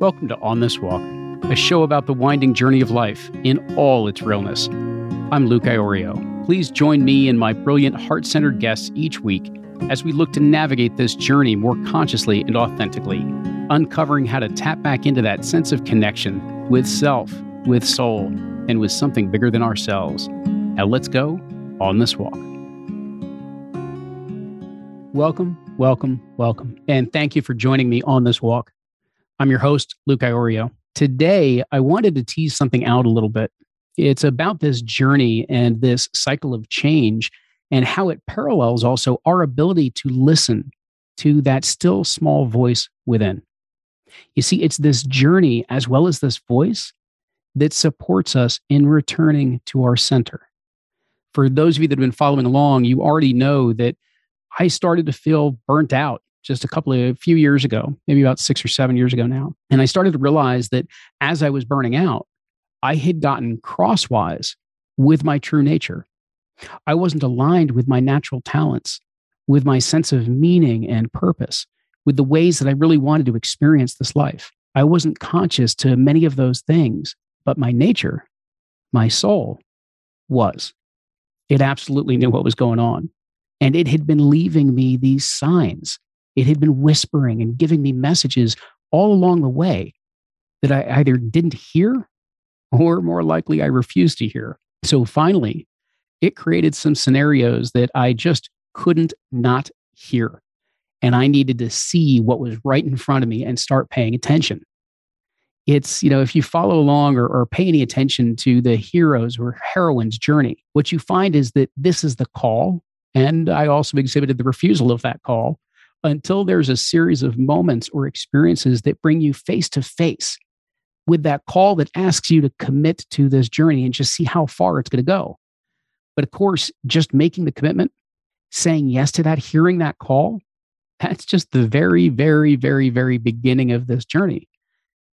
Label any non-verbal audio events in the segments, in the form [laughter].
Welcome to On This Walk, a show about the winding journey of life in all its realness. I'm Luke Iorio. Please join me and my brilliant heart centered guests each week as we look to navigate this journey more consciously and authentically, uncovering how to tap back into that sense of connection with self, with soul, and with something bigger than ourselves. Now let's go on this walk. Welcome, welcome, welcome. And thank you for joining me on this walk. I'm your host, Luke Iorio. Today, I wanted to tease something out a little bit. It's about this journey and this cycle of change and how it parallels also our ability to listen to that still small voice within. You see, it's this journey as well as this voice that supports us in returning to our center. For those of you that have been following along, you already know that I started to feel burnt out just a couple of a few years ago, maybe about six or seven years ago now. And I started to realize that as I was burning out, I had gotten crosswise with my true nature. I wasn't aligned with my natural talents, with my sense of meaning and purpose, with the ways that I really wanted to experience this life. I wasn't conscious to many of those things, but my nature, my soul, was. It absolutely knew what was going on. And it had been leaving me these signs. It had been whispering and giving me messages all along the way that I either didn't hear or more likely I refused to hear. So finally, it created some scenarios that I just couldn't not hear. And I needed to see what was right in front of me and start paying attention. It's, you know, if you follow along or, or pay any attention to the hero's or heroines' journey, what you find is that this is the call. And I also exhibited the refusal of that call until there's a series of moments or experiences that bring you face to face with that call that asks you to commit to this journey and just see how far it's going to go. But of course, just making the commitment, saying yes to that, hearing that call, that's just the very, very, very, very beginning of this journey.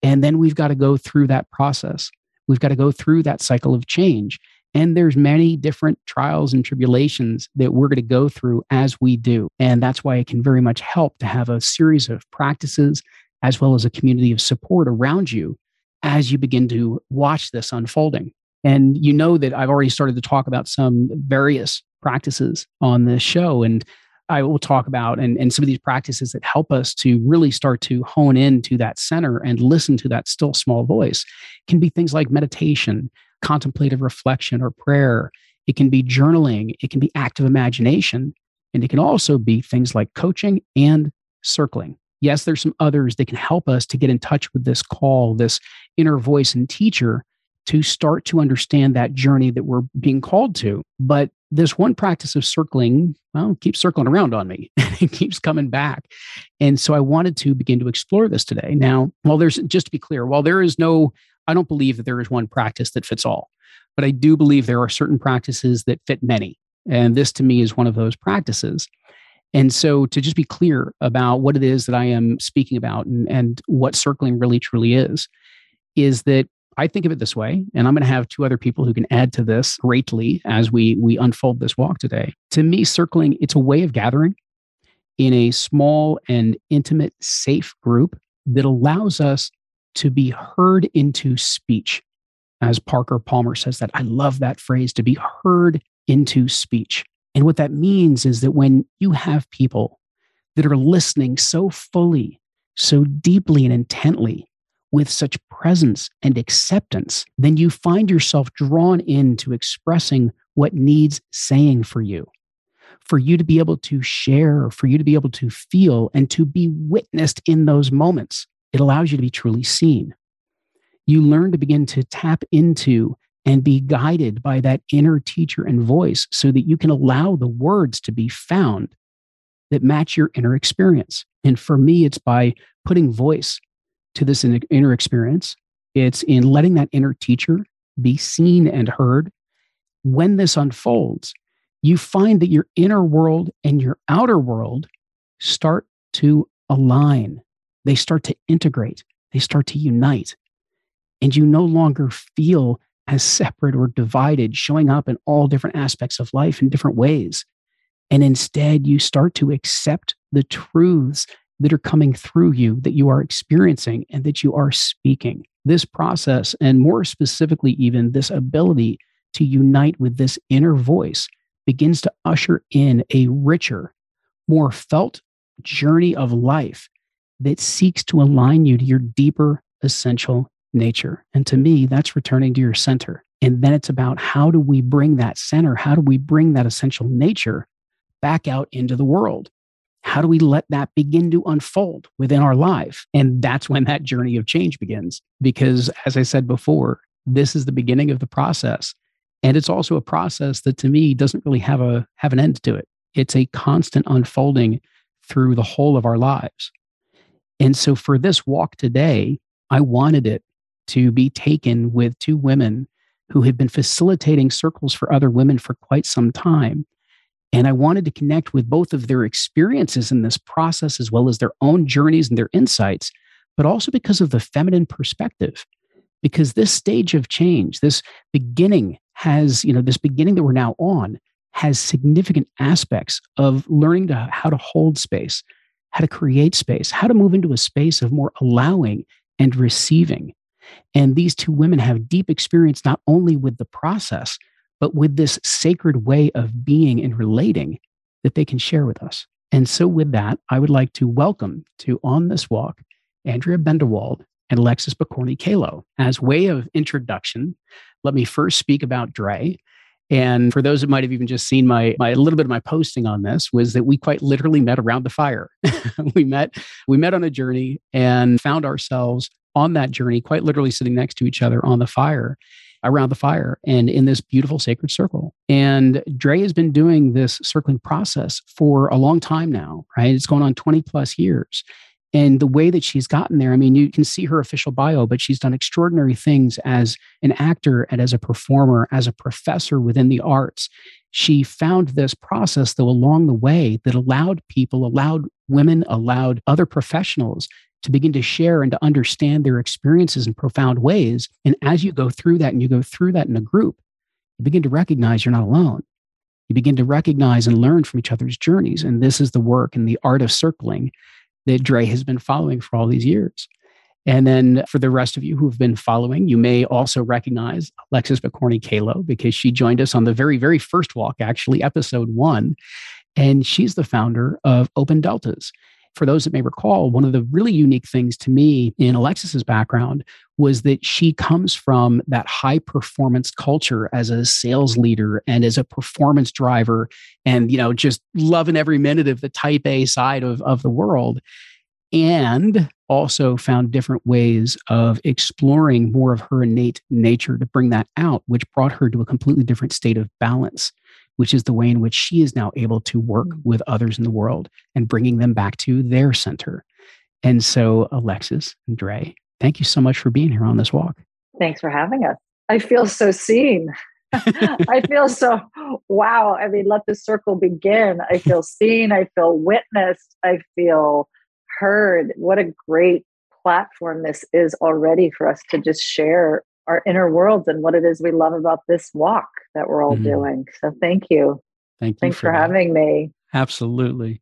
And then we've got to go through that process. We've got to go through that cycle of change. And there's many different trials and tribulations that we're going to go through as we do. And that's why it can very much help to have a series of practices as well as a community of support around you as you begin to watch this unfolding. And you know that I've already started to talk about some various practices on this show. And I will talk about and, and some of these practices that help us to really start to hone in to that center and listen to that still small voice can be things like meditation, contemplative reflection, or prayer. It can be journaling, it can be active imagination, and it can also be things like coaching and circling. Yes, there's some others that can help us to get in touch with this call, this inner voice and teacher to start to understand that journey that we're being called to. But this one practice of circling, well, keeps circling around on me. [laughs] it keeps coming back. And so I wanted to begin to explore this today. Now, while there's, just to be clear, while there is no, I don't believe that there is one practice that fits all, but I do believe there are certain practices that fit many. And this to me is one of those practices. And so, to just be clear about what it is that I am speaking about and, and what circling really truly is, is that I think of it this way, and I'm going to have two other people who can add to this greatly as we we unfold this walk today. To me, circling it's a way of gathering in a small and intimate, safe group that allows us to be heard into speech. As Parker Palmer says that, I love that phrase to be heard into speech. And what that means is that when you have people that are listening so fully, so deeply and intently with such presence and acceptance, then you find yourself drawn into expressing what needs saying for you. For you to be able to share, for you to be able to feel, and to be witnessed in those moments, it allows you to be truly seen. You learn to begin to tap into and be guided by that inner teacher and voice so that you can allow the words to be found that match your inner experience. And for me, it's by putting voice to this inner experience. It's in letting that inner teacher be seen and heard. When this unfolds, you find that your inner world and your outer world start to align. They start to integrate. They start to unite. And you no longer feel as separate or divided, showing up in all different aspects of life in different ways. And instead, you start to accept the truths that are coming through you, that you are experiencing, and that you are speaking. This process, and more specifically, even this ability to unite with this inner voice, begins to usher in a richer, more felt journey of life that seeks to align you to your deeper essential nature. And to me, that's returning to your center. And then it's about how do we bring that center? How do we bring that essential nature back out into the world? How do we let that begin to unfold within our life? And that's when that journey of change begins. Because as I said before, this is the beginning of the process. And it's also a process that to me doesn't really have a have an end to it. It's a constant unfolding through the whole of our lives. And so for this walk today, I wanted it to be taken with two women who had been facilitating circles for other women for quite some time. And I wanted to connect with both of their experiences in this process, as well as their own journeys and their insights, but also because of the feminine perspective. Because this stage of change, this beginning has, you know, this beginning that we're now on has significant aspects of learning to how to hold space, how to create space, how to move into a space of more allowing and receiving. And these two women have deep experience not only with the process, but with this sacred way of being and relating that they can share with us. And so, with that, I would like to welcome to On This Walk Andrea Bendewald and Alexis Pokorny Kahlow. As way of introduction, let me first speak about Drea. And for those that might have even just seen my, my little bit of my posting on this was that we quite literally met around the fire. [laughs] we met we met on a journey and found ourselves on that journey, quite literally sitting next to each other on the fire, around the fire, and in this beautiful sacred circle. And Drea has been doing this circling process for a long time now, right? It's going on 20 plus years. And the way that she's gotten there, I mean, you can see her official bio, but she's done extraordinary things as an actor and as a performer, as a professor within the arts. She found this process, though, along the way that allowed people, allowed women, allowed other professionals to begin to share and to understand their experiences in profound ways. And as you go through that and you go through that in a group, you begin to recognize you're not alone. You begin to recognize and learn from each other's journeys. And this is the work and the art of circling that Drea has been following for all these years. And then for the rest of you who've been following, you may also recognize Alexis Pokorny Kahlow because she joined us on the very, very first walk, actually, episode one. And she's the founder of Open Deltas. For those that may recall, one of the really unique things to me in Alexis's background was that she comes from that high performance culture as a sales leader and as a performance driver and you know just loving every minute of the type A side of, of the world and also found different ways of exploring more of her innate nature to bring that out which brought her to a completely different state of balance which is the way in which she is now able to work mm. with others in the world and bringing them back to their center and so alexis and drea Thank you so much for being here on this walk. Thanks for having us. I feel so seen. [laughs] I feel so wow. I mean, let the circle begin. I [laughs] feel seen. I feel witnessed. I feel heard. What a great platform this is already for us to just share our inner worlds and what it is we love about this walk that we're all mm-hmm. doing. So thank you. Thank you. Thanks for, for having me. Absolutely.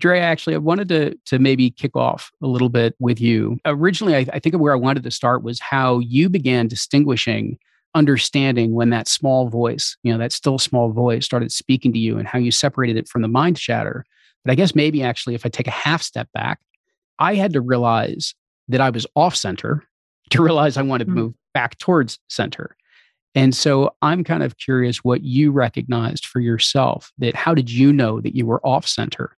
Drea, actually, I wanted to, to maybe kick off a little bit with you. Originally, I, I think where I wanted to start was how you began distinguishing understanding when that small voice, you know, that still small voice started speaking to you and how you separated it from the mind chatter. But I guess maybe actually, if I take a half step back, I had to realize that I was off center [laughs] to realize I wanted to hmm. move back towards center. And so I'm kind of curious what you recognized for yourself that how did you know that you were off center?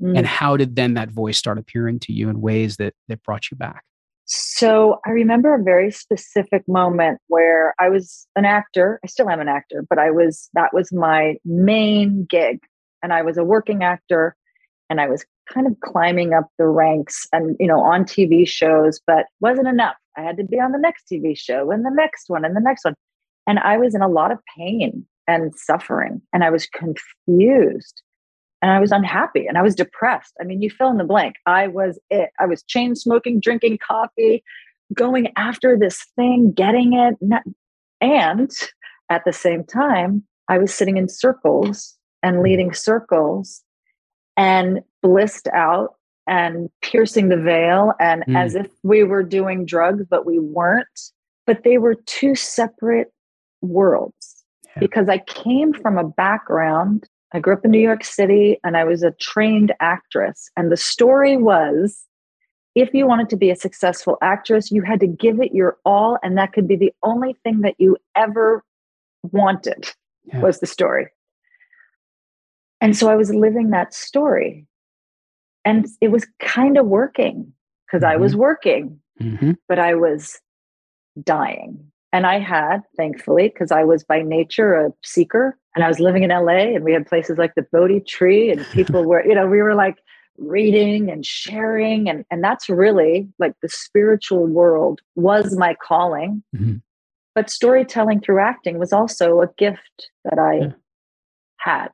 Mm. And how did then that voice start appearing to you in ways that that brought you back? So I remember a very specific moment where I was an actor. I still am an actor, but I was that was my main gig. And I was a working actor and I was kind of climbing up the ranks and you know on TV shows, but wasn't enough. I had to be on the next TV show and the next one and the next one. And I was in a lot of pain and suffering, and I was confused and I was unhappy and I was depressed. I mean, you fill in the blank. I was it. I was chain smoking, drinking coffee, going after this thing, getting it. And at the same time, I was sitting in circles and leading circles and blissed out and piercing the veil and mm. as if we were doing drugs but we weren't but they were two separate worlds yeah. because i came from a background i grew up in new york city and i was a trained actress and the story was if you wanted to be a successful actress you had to give it your all and that could be the only thing that you ever wanted yeah. was the story and so i was living that story and it was kind of working because mm-hmm. I was mm-hmm. working, mm-hmm. but I was dying. And I had, thankfully, because I was by nature a seeker and I was living in LA and we had places like the Bodhi tree and people [laughs] were, you know, we were like reading and sharing. And, and that's really like the spiritual world was my calling. Mm-hmm. But storytelling through acting was also a gift that I yeah. had.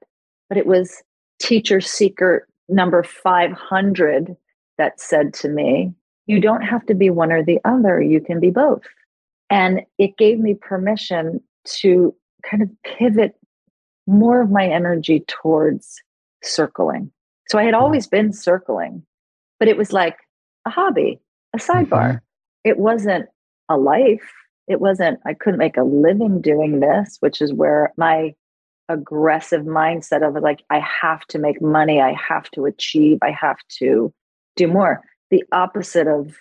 But it was teacher seeker number 500 that said to me, You don't have to be one or the other, you can be both. And it gave me permission to kind of pivot more of my energy towards circling. So I had always been circling, but it was like a hobby, a sidebar. Mm-hmm. It wasn't a life. It wasn't, I couldn't make a living doing this, which is where my aggressive mindset of like i have to make money i have to achieve i have to do more. The opposite of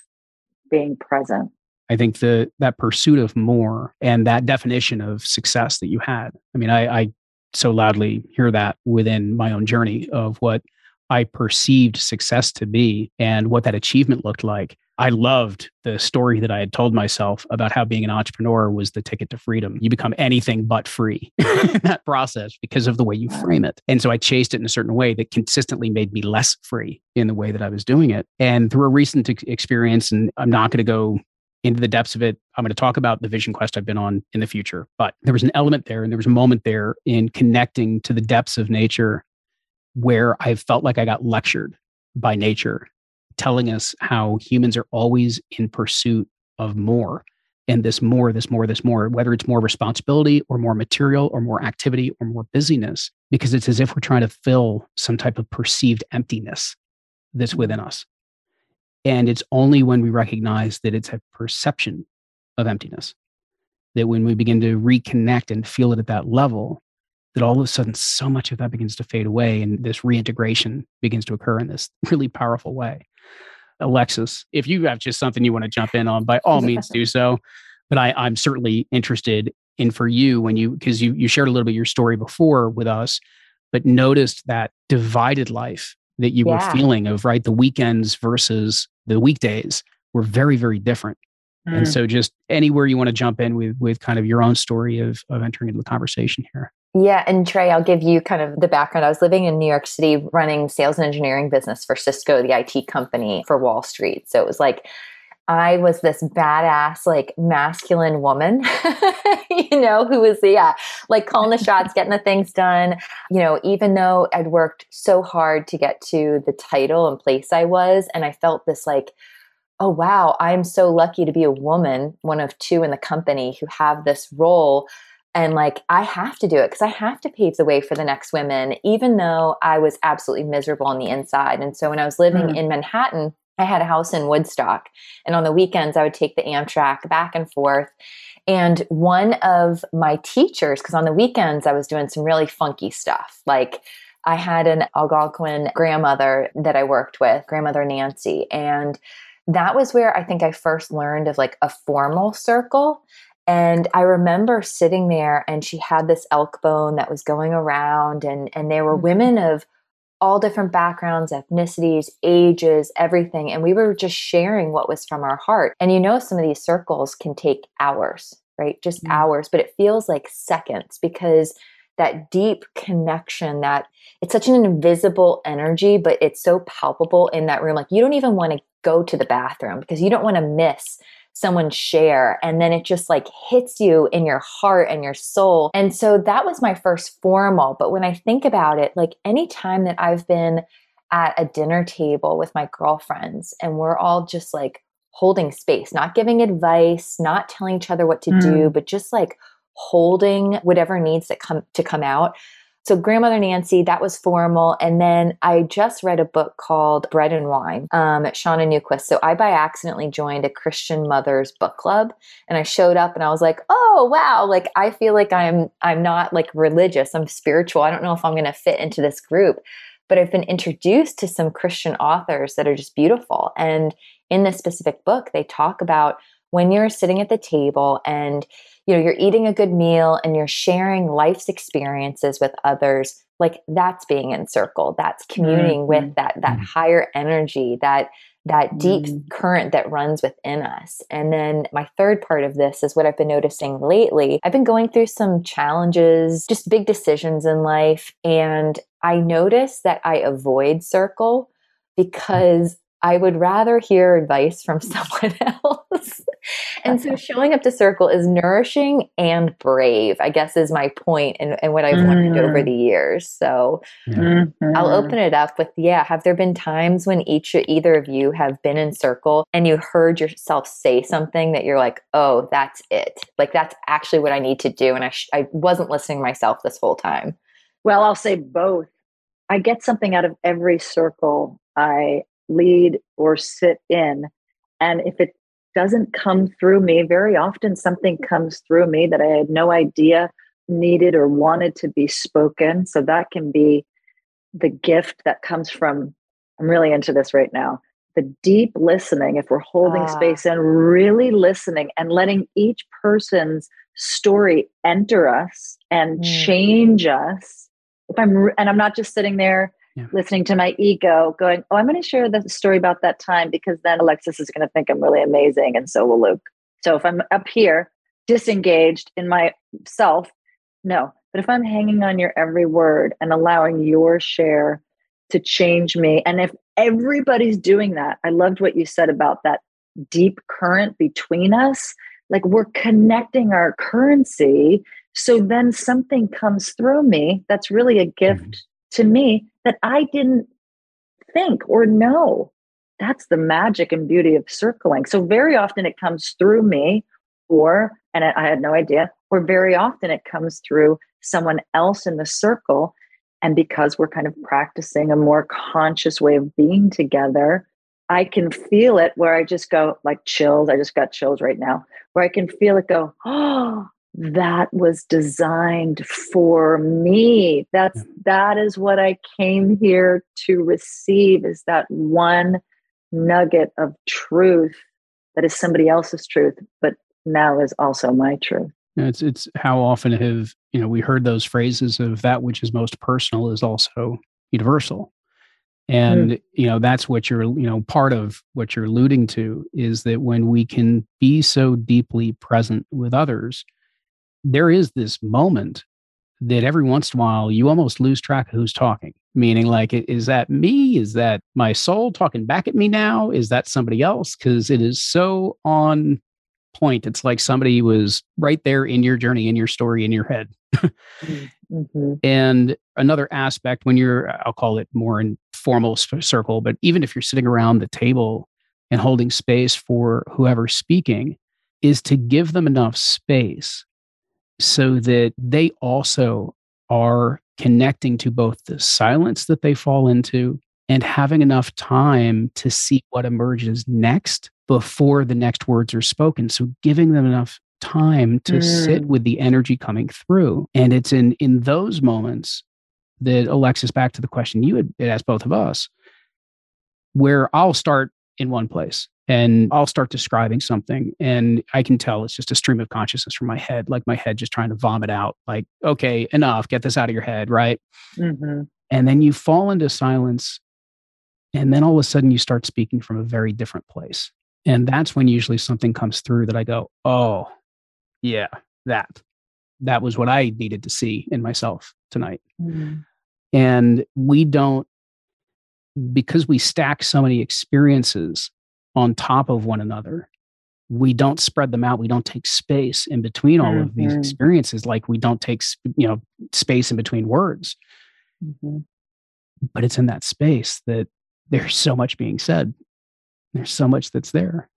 being present. I think the that pursuit of more and that definition of success that you had. I mean i, I so loudly hear that within my own journey of what i perceived success to be and what that achievement looked like I loved the story that I had told myself about how being an entrepreneur was the ticket to freedom. You become anything but free [laughs] in [laughs] that process because of the way you frame it. And so I chased it in a certain way that consistently made me less free in the way that I was doing it. And through a recent experience, and I'm not going to go into the depths of it. I'm going to talk about the vision quest I've been on in the future. But there was an element there and there was a moment there in connecting to the depths of nature where I felt like I got lectured by nature telling us how humans are always in pursuit of more and this more, this more, this more, whether it's more responsibility or more material or more activity or more busyness, because it's as if we're trying to fill some type of perceived emptiness that's mm-hmm. within us. And it's only when we recognize that it's a perception of emptiness that when we begin to reconnect and feel it at that level, that all of a sudden so much of that begins to fade away and this reintegration begins to occur in this [laughs] really powerful way. Alexis, if you have just something you want to jump in on, by all means do so. But I, I'm certainly interested in for you when you because you you shared a little bit your story before with us, but noticed that divided life that you yeah. were feeling of right the weekends versus the weekdays were very very different. Mm. And so just anywhere you want to jump in with with kind of your own story of of entering into the conversation here. Yeah, and Drea, I'll give you kind of the background. I was living in New York City running sales and engineering business for Cisco, the IT company for Wall Street. So it was like I was this badass, like masculine woman, [laughs] you know, who was, yeah, like calling the shots, [laughs] getting the things done. You know, even though I'd worked so hard to get to the title and place I was, and I felt this like, oh, wow, I'm so lucky to be a woman, one of two in the company who have this role and like i have to do it because i have to pave the way for the next women even though i was absolutely miserable on the inside. And so when i was living mm. in manhattan i had a house in woodstock and on the weekends i would take the amtrak back and forth. And one of my teachers because on the weekends i was doing some really funky stuff. Like i had an algonquin grandmother that i worked with grandmother nancy and that was where I think I first learned of like a formal circle and I remember sitting there and she had this elk bone that was going around and and there were mm-hmm. women of all different backgrounds, ethnicities, ages, everything. And we were just sharing what was from our heart. And you know, some of these circles can take hours, right? Just mm-hmm. hours, but it feels like seconds because that deep connection that it's such an invisible energy, but it's so palpable in that room. Like you don't even want to go to the bathroom because you don't want to miss someone share and then it just like hits you in your heart and your soul. And so that was my first formal, but when I think about it, like anytime that I've been at a dinner table with my girlfriends and we're all just like holding space, not giving advice, not telling each other what to mm. do, but just like holding whatever needs that come to come out. So, Grandmother Nancy, that was formal. And then I just read a book called Bread and Wine um, at Shauna Niequist. So, I by accidentally joined a Christian Mothers book club and I showed up and I was like, oh, wow. Like, I feel like I'm, I'm not like religious, I'm spiritual. I don't know if I'm going to fit into this group. But I've been introduced to some Christian authors that are just beautiful. And in this specific book, they talk about when you're sitting at the table and you know you're eating a good meal and you're sharing life's experiences with others like that's being in circle that's communing mm-hmm. with that that mm-hmm. higher energy that that deep mm. current that runs within us. And then my third part of this is what I've been noticing lately. I've been going through some challenges, just big decisions in life. And I notice that I avoid circle because I would rather hear advice from someone [laughs] else. and so showing up to circle is nourishing and brave, I guess is my point and, and what I've mm. learned over mm. the years. So mm-hmm. I'll open it up with, yeah, have there been times when each either of you have been in circle and you heard yourself say something that you're like, oh, that's it. Like that's actually what I need to do. And I, sh- I wasn't listening myself this whole time. Well, I'll say both. I get something out of every circle I lead or sit in. And if it doesn't come through me, very often something comes through me that I had no idea needed or wanted to be spoken. So that can be the gift that comes from, I'm really into this right now. The deep listening, if we're holding ah. space and really listening and letting each person's story enter us and mm. change us. If I'm, and I'm not just sitting there yeah. listening to my ego going, Oh, I'm going to share the story about that time because then Alexis is going to think I'm really amazing. And so will Luke. So if I'm up here disengaged in myself, no. But if I'm hanging on your every word and allowing your share to change me, and if everybody's doing that, I loved what you said about that deep current between us. Like we're connecting our currency. So then something comes through me that's really a gift mm-hmm. To me that I didn't think or know. That's the magic and beauty of circling. So, very often it comes through me, or, and I had no idea, or very often it comes through someone else in the circle. And because we're kind of practicing a more conscious way of being together, I can feel it where I just go like chills. I just got chills right now, where I can feel it go, [gasps] oh, that was designed for me. That's that is what i came here to receive is that one nugget of truth that is somebody else's truth but now is also my truth. It's it's how often have you know we heard those phrases of that which is most personal is also universal. And mm. you know that's what you're you know part of what you're alluding to is that when we can be so deeply present with others there is this moment that every once in a while you almost lose track of who's talking. Meaning, like, is that me? Is that my soul talking back at me now? Is that somebody else? Because it is so on point. It's like somebody was right there in your journey, in your story, in your head. mm-hmm. [laughs] And another aspect when you're, I'll call it more informal circle, but even if you're sitting around the table and holding space for whoever's speaking, is to give them enough space so that they also are connecting to both the silence that they fall into and having enough time to see what emerges next before the next words are spoken. So giving them enough time to mm. sit with the energy coming through. And it's in in those moments that Alexis, back to the question you had asked both of us, where I'll start in one place and I'll start describing something and I can tell it's just a stream of consciousness from my head, like my head just trying to vomit out, like, okay, enough, get this out of your head, right? Mm-hmm. And then you fall into silence. And then all of a sudden you start speaking from a very different place. And that's when usually something comes through that I go, oh, yeah, that. That was what I needed to see in myself tonight. Mm-hmm. And we don't, because we stack so many experiences on top of one another we don't spread them out we don't take space in between all mm-hmm. of these mm-hmm. experiences like we don't take you know space in between words mm-hmm. but it's in that space that there's so much being said there's so much that's there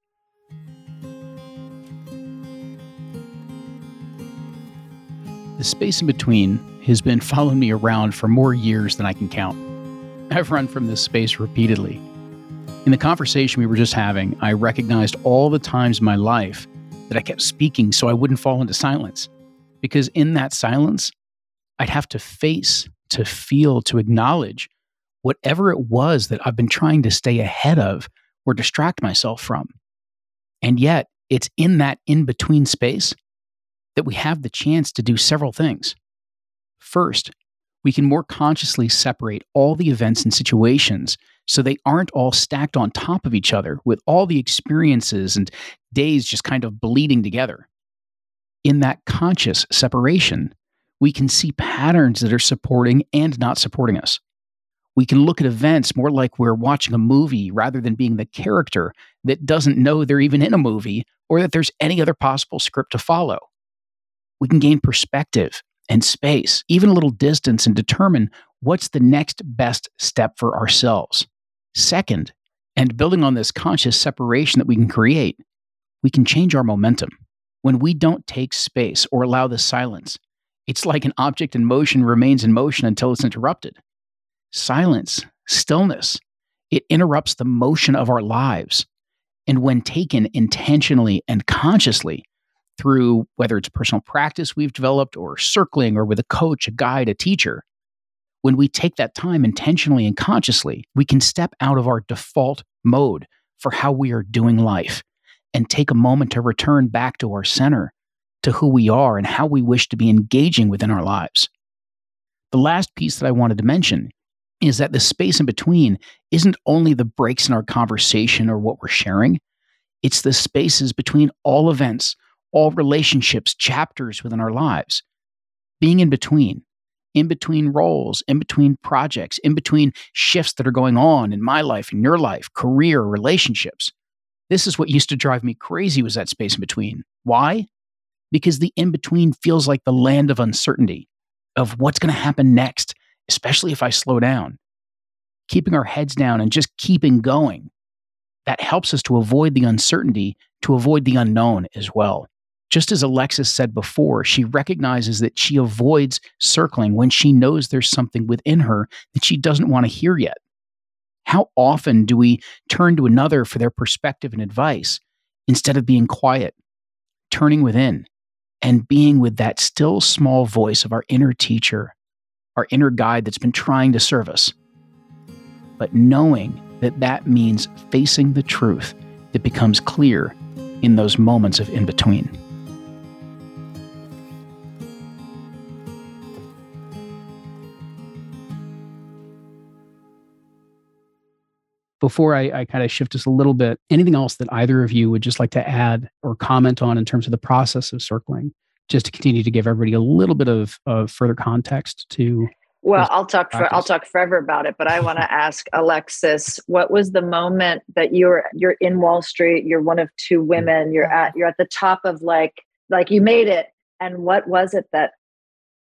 the The space in between has been following me around for more years than I can count. I've run from this space repeatedly. In the conversation we were just having, I recognized all the times in my life that I kept speaking so I wouldn't fall into silence. Because in that silence, I'd have to face, to feel, to acknowledge whatever it was that I've been trying to stay ahead of or distract myself from. And yet, it's in that in between space that we have the chance to do several things. First, we can more consciously separate all the events and situations so they aren't all stacked on top of each other with all the experiences and days just kind of bleeding together. In that conscious separation, we can see patterns that are supporting and not supporting us. We can look at events more like we're watching a movie rather than being the character that doesn't know they're even in a movie or that there's any other possible script to follow. We can gain perspective and space, even a little distance, and determine what's the next best step for ourselves. Second, and building on this conscious separation that we can create, we can change our momentum. When we don't take space or allow the silence, it's like an object in motion remains in motion until it's interrupted. Silence, stillness, it interrupts the motion of our lives. And when taken intentionally and consciously, through whether it's personal practice we've developed or circling or with a coach, a guide, a teacher, when we take that time intentionally and consciously, we can step out of our default mode for how we are doing life and take a moment to return back to our center, to who we are and how we wish to be engaging within our lives. The last piece that I wanted to mention is that the space in between isn't only the breaks in our conversation or what we're sharing, it's the spaces between all events all relationships, chapters within our lives. Being in between, in between roles, in between projects, in between shifts that are going on in my life, in your life, career, relationships. This is what used to drive me crazy was that space in between. Why? Because the in between feels like the land of uncertainty of what's going to happen next, especially if I slow down. Keeping our heads down and just keeping going. That helps us to avoid the uncertainty, to avoid the unknown as well. Just as Alexis said before, she recognizes that she avoids circling when she knows there's something within her that she doesn't want to hear yet. How often do we turn to another for their perspective and advice instead of being quiet, turning within, and being with that still small voice of our inner teacher, our inner guide that's been trying to serve us? But knowing that that means facing the truth that becomes clear in those moments of in between. Before I, I kind of shift us a little bit, anything else that either of you would just like to add or comment on in terms of the process of circling, just to continue to give everybody a little bit of, of further context to. Well, I'll talk. For, I'll talk forever about it, but I want to ask Alexis, what was the moment that you're you're in Wall Street? You're one of two mm-hmm. women. You're at you're at the top of like like you made it, and what was it that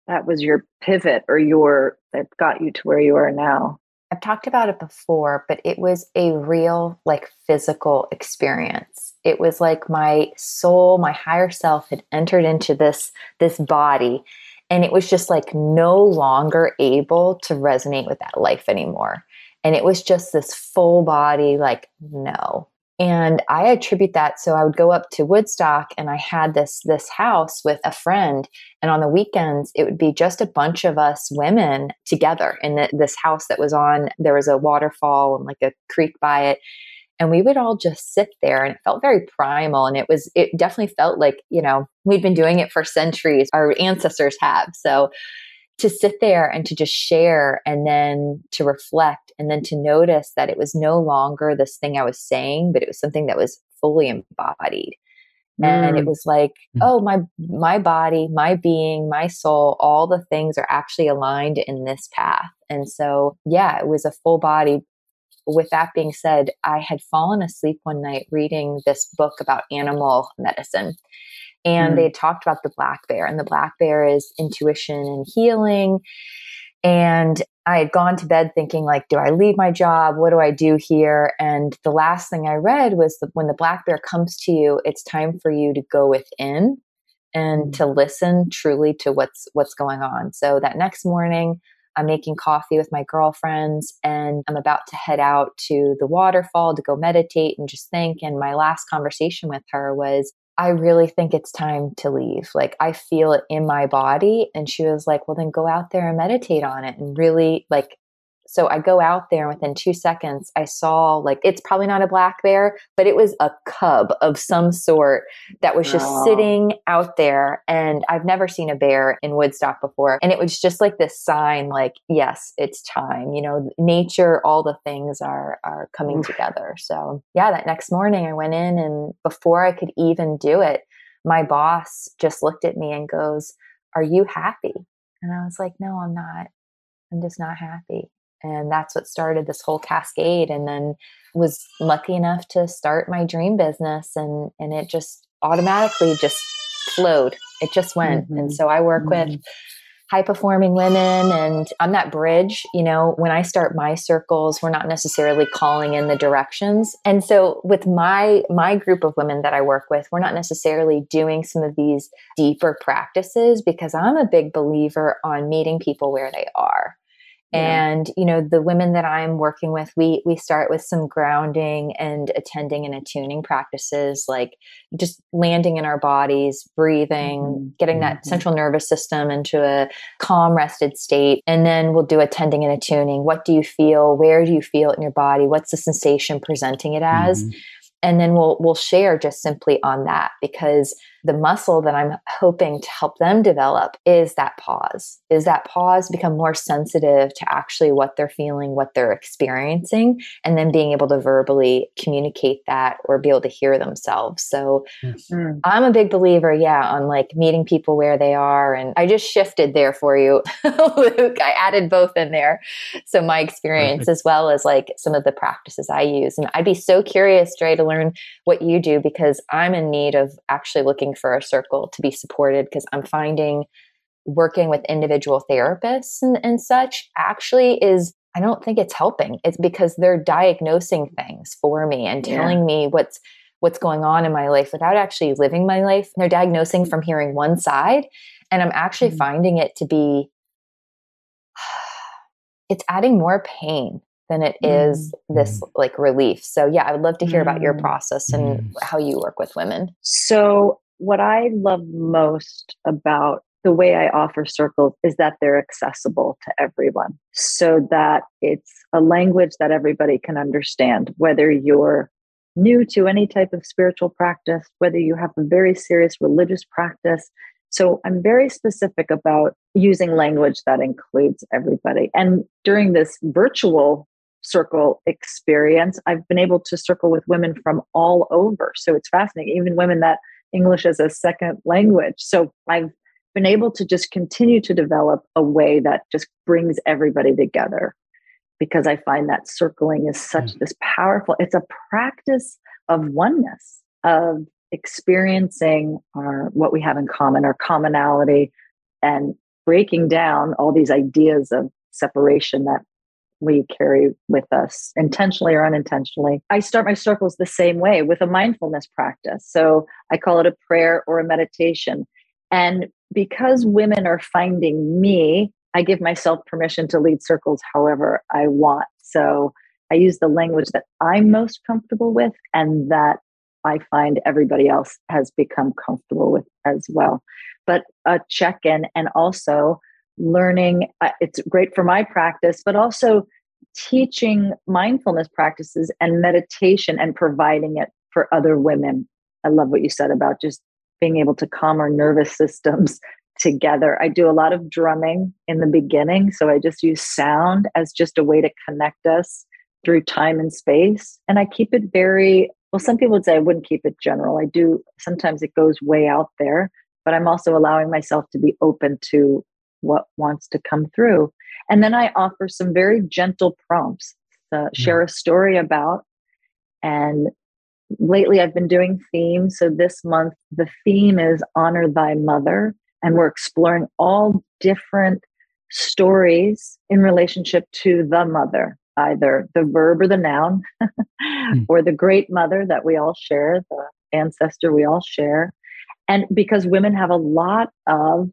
that was your pivot or your that got you to where you are now? I've talked about it before, but it was a real, like, physical experience. It was like my soul, my higher self had entered into this this body and it was just like no longer able to resonate with that life anymore. And it was just this full body like no, and i attribute that so i would go up to woodstock and i had this this house with a friend. And on the weekends it would be just a bunch of us women together in the, this house that was on there was a waterfall and like a creek by it. And we would all just sit there and it felt very primal and it was it definitely felt like you know we'd been doing it for centuries our ancestors have. So to sit there and to just share and then to reflect and then to notice that it was no longer this thing I was saying, but it was something that was fully embodied. Mm. And it mm. was like, mm. oh, my my body, my being, my soul, all the things are actually aligned in this path. And so, yeah, it was a full body. With that being said, I had fallen asleep one night reading this book about animal medicine and mm. they talked about the black bear and the black bear is intuition and healing and i had gone to bed thinking like do i leave my job what do i do here and the last thing i read was that when the black bear comes to you it's time for you to go within and mm. to listen truly to what's what's going on. So that next morning, I'm making coffee with my girlfriends and I'm about to head out to the waterfall to go meditate and just think. And my last conversation with her was, I really think it's time to leave. Like I feel it in my body. And she was like, well, then go out there and meditate on it and really like so I go out there and within two seconds, I saw like it's probably not a black bear, but it was a cub of some sort that was just sitting out there. And I've never seen a bear in Woodstock before. And it was just like this sign, like, yes, it's time. You know, nature, all the things are are coming Oof. together. So yeah, that next morning I went in and before I could even do it, my boss just looked at me and goes, Are you happy? And I was like, No, I'm not. I'm just not happy and that's what started this whole cascade and then was lucky enough to start my dream business and and it just automatically just flowed it just went mm-hmm. and so i work mm-hmm. with high performing women and i'm that bridge you know when i start my circles we're not necessarily calling in the directions and so with my my group of women that i work with we're not necessarily doing some of these deeper practices because i'm a big believer on meeting people where they are and you know the women that i'm working with we we start with some grounding and attending and attuning practices like just landing in our bodies breathing mm-hmm. getting that mm-hmm. central nervous system into a calm rested state and then we'll do attending and attuning what do you feel where do you feel it in your body what's the sensation presenting it as mm-hmm. and then we'll we'll share just simply on that because the muscle that I'm hoping to help them develop is that pause. Is that pause become more sensitive to actually what they're feeling, what they're experiencing, and then being able to verbally communicate that or be able to hear themselves. So yes. Mm. I'm a big believer, yeah, on like meeting people where they are. And I just shifted there for you, [laughs] Luke. I added both in there. So my experience Perfect. as well as like some of the practices I use. And I'd be so curious, Drea, to learn what you do because I'm in need of actually looking for a circle to be supported because I'm finding working with individual therapists and, and such actually is I don't think it's helping. It's because they're diagnosing things for me and telling yeah. me what's what's going on in my life without actually living my life. They're diagnosing from hearing one side and I'm actually mm-hmm. finding it to be [sighs] it's adding more pain than it is mm-hmm. this like relief. So yeah, I would love to hear mm-hmm. about your mm. process and mm-hmm. how you work with women. So what I love most about the way I offer circles is that they're accessible to everyone so that it's a language that everybody can understand, whether you're new to any type of spiritual practice, whether you have a very serious religious practice. So I'm very specific about using language that includes everybody. And during this virtual circle experience, I've been able to circle with women from all over. So it's fascinating, even women that English as a second language. So I've been able to just continue to develop a way that just brings everybody together because I find that circling is such mm. this powerful, it's a practice of oneness, of experiencing our what we have in common, our commonality, and breaking down all these ideas of separation that we carry with us intentionally or unintentionally. I start my circles the same way with a mindfulness practice. So I call it a prayer or a meditation. And because women are finding me, I give myself permission to lead circles however I want. So I use the language that I'm most comfortable with and that I find everybody else has become comfortable with as well. But a check in and also learning uh, it's great for my practice but also teaching mindfulness practices and meditation and providing it for other women. I love what you said about just being able to calm our nervous [laughs] systems together. I do a lot of drumming in the beginning so i just use sound as just a way to connect us through time and space and i keep it very well some people would say i wouldn't keep it general. I do sometimes it goes way out there but i'm also allowing myself to be open to what wants to come through. And then I offer some very gentle prompts to mm-hmm. share a story about. And lately I've been doing themes. So this month, the theme is Honor Thy Mother. And we're exploring all different stories in relationship to the mother, either the verb or the noun, mm. [laughs] or the great mother that we all share, the ancestor we all share. And because women have a lot of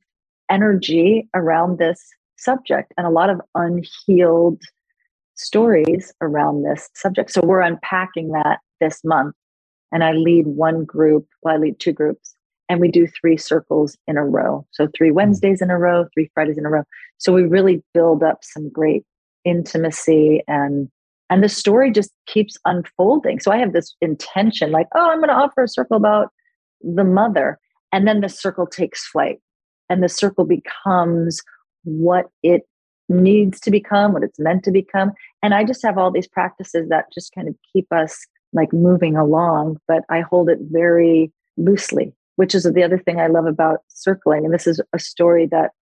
energy around this subject and a lot of unhealed stories around this subject. So we're unpacking that this month. And I lead one group, well, I lead two groups, and we do three circles in a row. So three hmm. Wednesdays in a row, three Fridays in a row. So we really build up some great intimacy and and the story just keeps unfolding. So I have this intention like, oh, I'm going to offer a circle about the mother. And then the circle takes flight and the circle becomes what it needs to become, what it's meant to become. And I just have all these practices that just kind of keep us like moving along, but I hold it very loosely, which is the other thing I love about circling. And this is a story that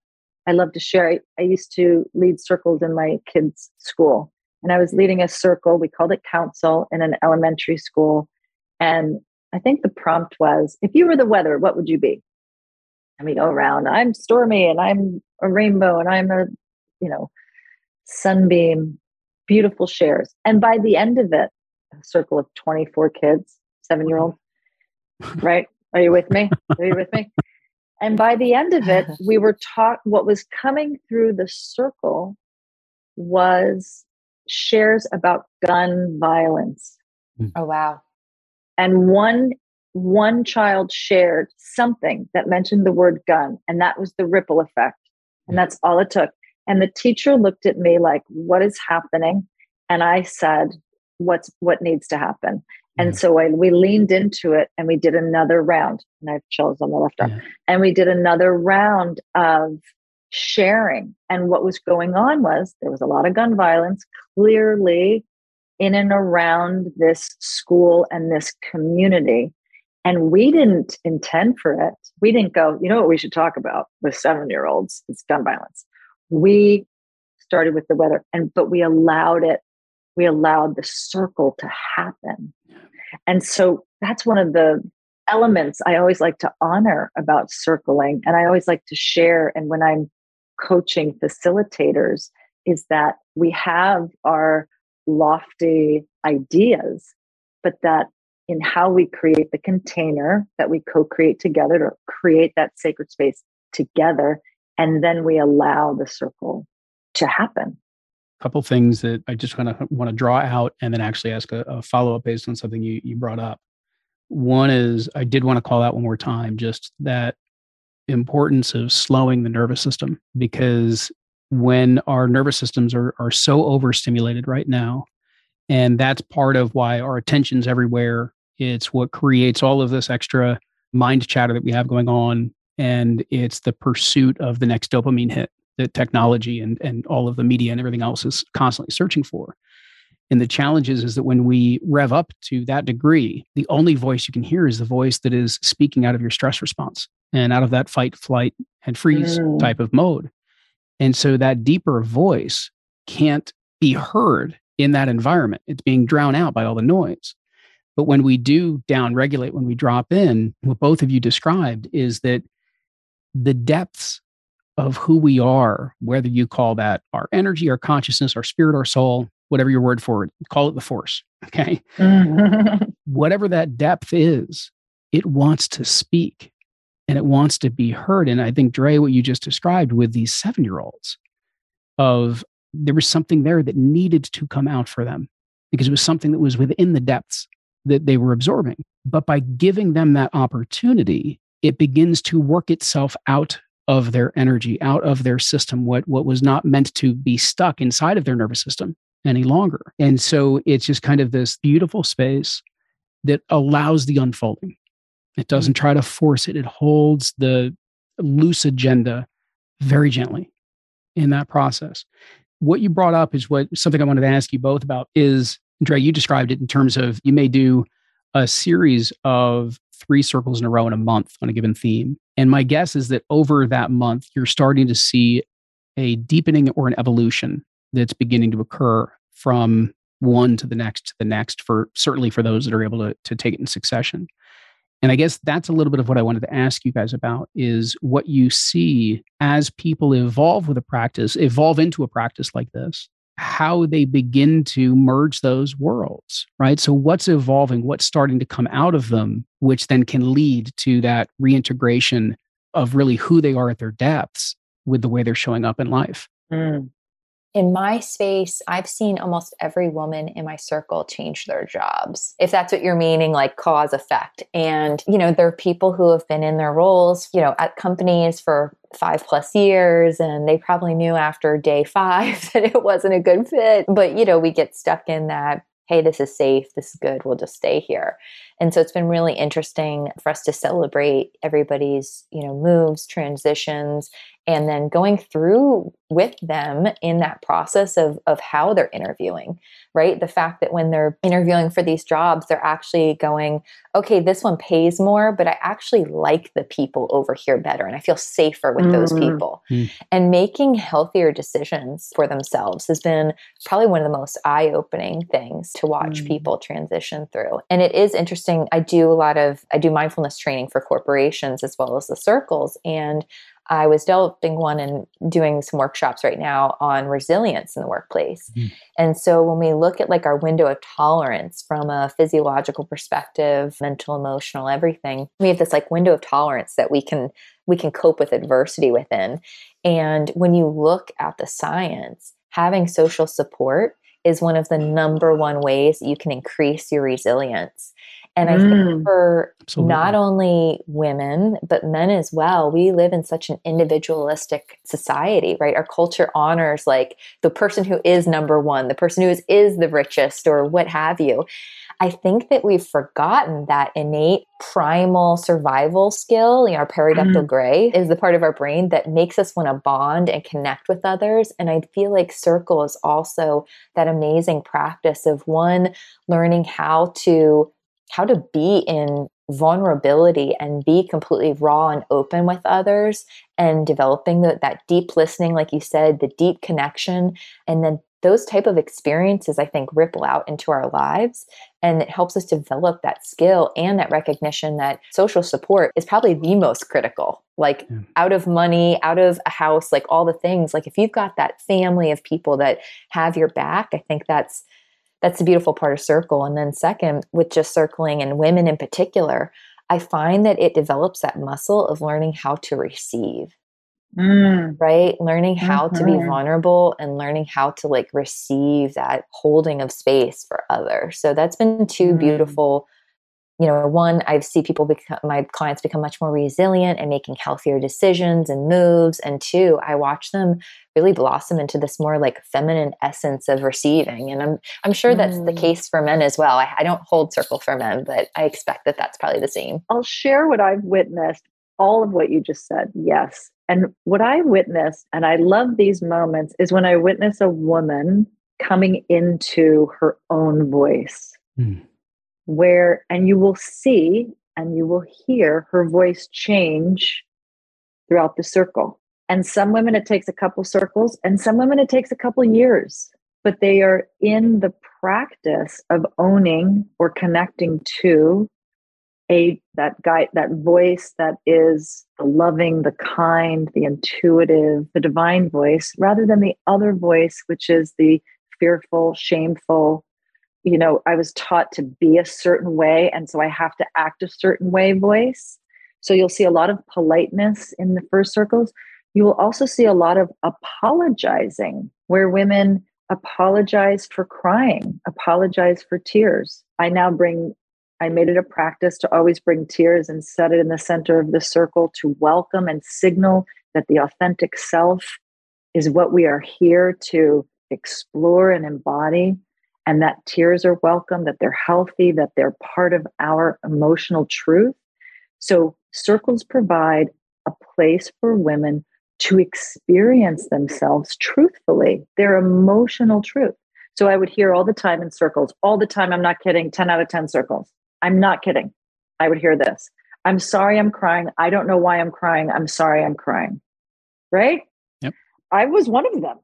I love to share. I, I used to lead circles in my kids' school, and I was leading a circle. We called it council in an elementary school. And I think the prompt was if you were the weather, what would you be? And we go around, I'm stormy and I'm a rainbow and I'm a, you know, sunbeam, beautiful shares. And by the end of it, a circle of 24 kids, seven year old, [laughs] right? Are you with me? Are you with me? [laughs] And by the end of it, we were [laughs] taught what was coming through the circle was shares about gun violence. Hmm. Oh wow. And one one child shared something that mentioned the word gun and that was the ripple effect. And that's all it took. And the teacher looked at me like what is happening? And I said what's what needs to happen. And so I, we leaned into it and we did another round. And I have chills on the left arm. Yeah. And we did another round of sharing. And what was going on was there was a lot of gun violence clearly in and around this school and this community. And we didn't intend for it. We didn't go, you know what we should talk about with seven year olds? It's gun violence. We started with the weather and but we allowed it, we allowed the circle to happen. And so that's one of the elements I always like to honor about circling. And I always like to share. And when I'm coaching facilitators, is that we have our lofty ideas, but that in how we create the container that we co create together to create that sacred space together, and then we allow the circle to happen A couple things that I just kind of want to draw out and then actually ask a, a follow up based on something you, you brought up. One is I did want to call out one more time just that importance of slowing the nervous system because when our nervous systems are, are so overstimulated right now, and that's part of why our attention's everywhere. It's what creates all of this extra mind chatter that we have going on. And it's the pursuit of the next dopamine hit that technology and, and all of the media and everything else is constantly searching for. And the challenge is, is that when we rev up to that degree, the only voice you can hear is the voice that is speaking out of your stress response and out of that fight, flight, and freeze mm. type of mode. And so that deeper voice can't be heard in that environment. It's being drowned out by all the noise. But when we do down regulate, when we drop in, what both of you described is that the depths of who we are, whether you call that our energy, our consciousness, our spirit, our soul, whatever your word for it, call it the force. [laughs] Okay. Mm-hmm. [laughs] whatever that depth is, it wants to speak and it wants to be heard. And I think, Drea, what you just described with these seven year olds, of there was something there that needed to come out for them because it was something that was within the depths that they were absorbing. But by giving them that opportunity, it begins to work itself out of their energy, out of their system, what, what was not meant to be stuck inside of their nervous system any longer. And so it's just kind of this beautiful space that allows the unfolding. It hmm. doesn't try to force it, it holds the loose agenda very gently in that process. What you brought up is what something I wanted to ask you both about is Drea, you described it in terms of you may do a series of three circles in a row in a month on a given theme. And my guess is that over that month, you're starting to see a deepening or an evolution that's beginning to occur from one to the next to the next for certainly for those that are able to, to take it in succession. And I guess that's a little bit of what I wanted to ask you guys about is what you see as people evolve with a practice, evolve into a practice like this. How they begin to merge those worlds, right? So, what's evolving, what's starting to come out of them, which then can lead to that reintegration of really who they are at their depths with the way they're showing up in life. Mm in my space, I've seen almost every woman in my circle change their jobs. If that's what you're meaning, like cause effect. And, you know, there are people who have been in their roles, you know, at companies for five plus years and they probably knew after day five [laughs] that it wasn't a good fit. But, you know, we get stuck in that hey, this is safe, this is good, we'll just stay here. And so it's been really interesting for us to celebrate everybody's, you know, moves, transitions, and then going through with them in that process of, of how they're interviewing, right? The fact that when they're interviewing for these jobs, they're actually going, okay, this one pays more, but I actually like the people over here better and I feel safer with mm. those people. Mm. And making healthier decisions for themselves has been probably one of the most eye opening things to watch mm. people transition through. And it is interesting. I do a lot of, I do mindfulness training for corporations as well as the circles. And I was developing one and doing some workshops right now on resilience in the workplace. Mm. And so when we look at like our window of tolerance from a physiological perspective, mental, emotional, everything, we have this like window of tolerance that we can we can cope with adversity within. And when you look at the science, having social support is one of the number one ways you can increase your resilience. And I think mm. for Absolutely. not only women, but men as well, we live in such an individualistic society, right? Our culture honors like the person who is number one, the person who is, is the richest, or what have you. I think that we've forgotten that innate primal survival skill, you know, our periductal mm. gray is the part of our brain that makes us want to bond and connect with others. And I feel like circle is also that amazing practice of one learning how to how to be in vulnerability and be completely raw and open with others and developing the, that deep listening like you said the deep connection. And then those type of experiences i think ripple out into our lives and it helps us develop that skill and that recognition that social support is probably the most critical. Like yeah. out of money out of a house like all the things. Like if you've got that family of people that have your back i think that's that's the beautiful part of circle and then second with just circling and women in particular i find that it develops that muscle of learning how to receive mm. right learning how mm-hmm. to be mm-hmm. vulnerable and learning how to like receive that holding of space for others so that's been two mm. beautiful you know, one, I see people become, my clients become much more resilient and making healthier decisions and moves. And two, I watch them really blossom into this more like feminine essence of receiving. And I'm, I'm sure that's mm. the case for men as well. I, I don't hold circle for men, but I expect that that's probably the same. I'll share what I've witnessed, all of what you just said. Yes. And what I witness, and I love these moments, is when I witness a woman coming into her own voice. Mm where, and you will see and you will hear her voice change throughout the circle. And some women, it takes a couple circles, and some women, it takes a couple years, but they are in the practice of owning or connecting to a that guy that voice that is the loving the kind the intuitive the divine voice rather than the other voice which is the fearful shameful you know, I was taught to be a certain way, and so I have to act a certain way voice. So you'll see a lot of politeness in the first circles. You will also see a lot of apologizing, where women apologize for crying, apologize for tears. I now bring, I made it a practice to always bring tears and set it in the center of the circle to welcome and signal that the authentic self is what we are here to explore and embody and that tears are welcome, that they're healthy, that they're part of our emotional truth. So, circles provide a place for women to experience themselves truthfully, their emotional truth. So, I would hear all the time in circles, all the time, I'm not kidding, 10 out of 10 circles. I'm not kidding. I would hear this I'm sorry I'm crying. I don't know why I'm crying. I'm sorry I'm crying. Right? Yep. I was one of them.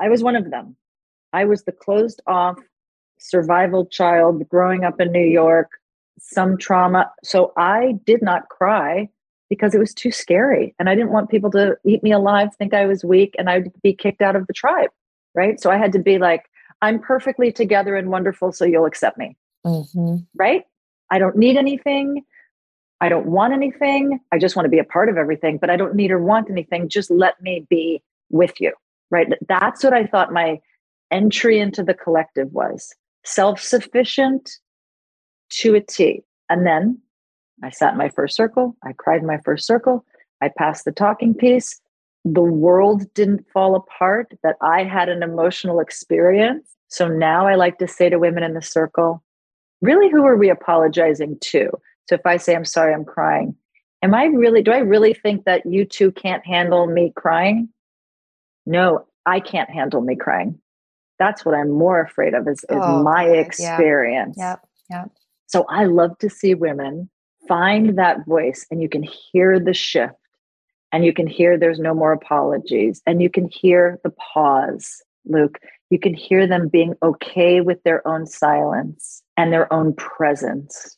I was one of them. I was the closed off survival child growing up in New York, some trauma. So I did not cry because it was too scary. And I didn't want people to eat me alive, think I was weak, and I'd be kicked out of the tribe. right? So I had to be like, I'm perfectly together and wonderful, so you'll accept me. Mm-hmm. Right? I don't need anything. I don't want anything. I just want to be a part of everything, but I don't need or want anything. Just let me be with you. Right. That's what I thought my entry into the collective was self sufficient to a T. And then I sat in my first circle. I cried in my first circle. I passed the talking piece. The world didn't fall apart, that I had an emotional experience. So now I like to say to women in the circle, really, who are we apologizing to? So if I say, I'm sorry, I'm crying, am I really, do I really think that you two can't handle me crying? No, I can't handle me crying. That's what I'm more afraid of is, is oh, my experience. Yep. Yep. So I love to see women find that voice and you can hear the shift and you can hear there's no more apologies and you can hear the pause, Luke. You can hear them being okay with their own silence and their own presence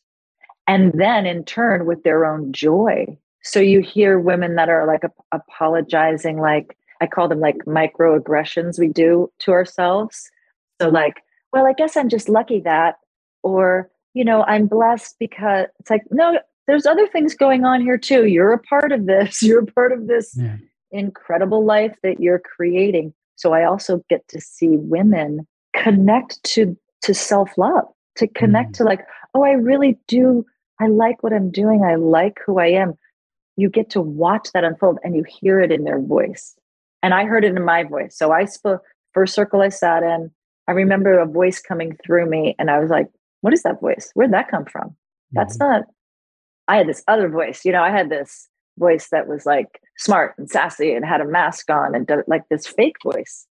and then in turn with their own joy. So you hear women that are like apologizing, like I call them like microaggressions we do to ourselves. So, like, well, I guess I'm just lucky that, or, you know, I'm blessed because it's like, no, there's other things going on here too. You're a part of this. [laughs] You're a part of this yeah. incredible life that you're creating. So I also get to see women connect to to self-love, to connect mm. to like, oh, I really do I like what I'm doing. I like who I am. You get to watch that unfold and you hear it in their voice. And I heard it in my voice. So I spoke, first circle I sat in, I remember a voice coming through me and I was like, what is that voice? Where'd that come from? Mm-hmm. That's not, I had this other voice. You know, I had this voice that was like smart and sassy and had a mask on and like this fake voice.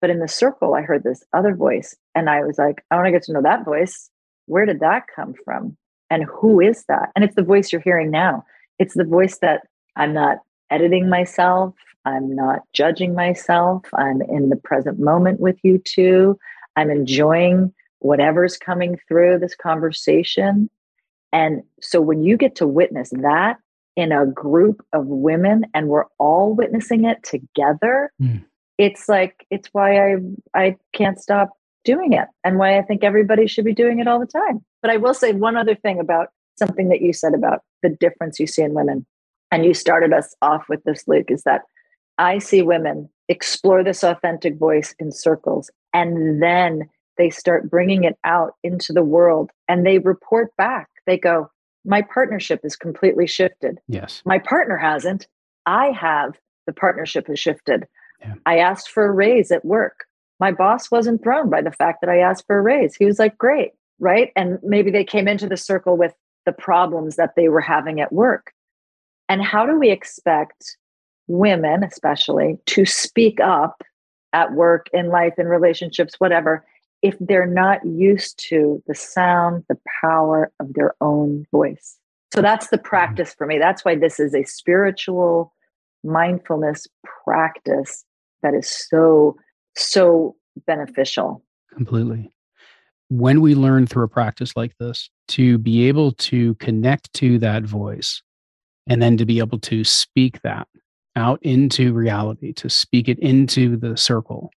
But in the circle, I heard this other voice and I was like, I want to get to know that voice. Where did that come from? And who is that? And it's the voice you're hearing now. It's the voice that I'm not editing myself. I'm not judging myself. I'm in the present moment with you two. I'm enjoying whatever's coming through this conversation. And so when you get to witness that in a group of women and we're all witnessing it together, mm. it's like it's why I I can't stop doing it and why I think everybody should be doing it all the time. But I will say one other thing about something that you said about the difference you see in women. And you started us off with this, Luke, is that I see women explore this authentic voice in circles and then they start bringing it out into the world and they report back. They go, My partnership is completely shifted. Yes. My partner hasn't. I have. The partnership has shifted. Yeah. I asked for a raise at work my boss wasn't thrown by the fact that I asked for a raise. He was like, great, right? And maybe they came into the circle with the problems that they were having at work. And how do we expect women, especially, to speak up at work, in life, in relationships, whatever, if they're not used to the sound, the power of their own voice? So that's the practice for me. That's why this is a spiritual mindfulness practice that is so so beneficial. Completely. When we learn through a practice like this to be able to connect to that voice and then to be able to speak that out into reality, to speak it into the circle.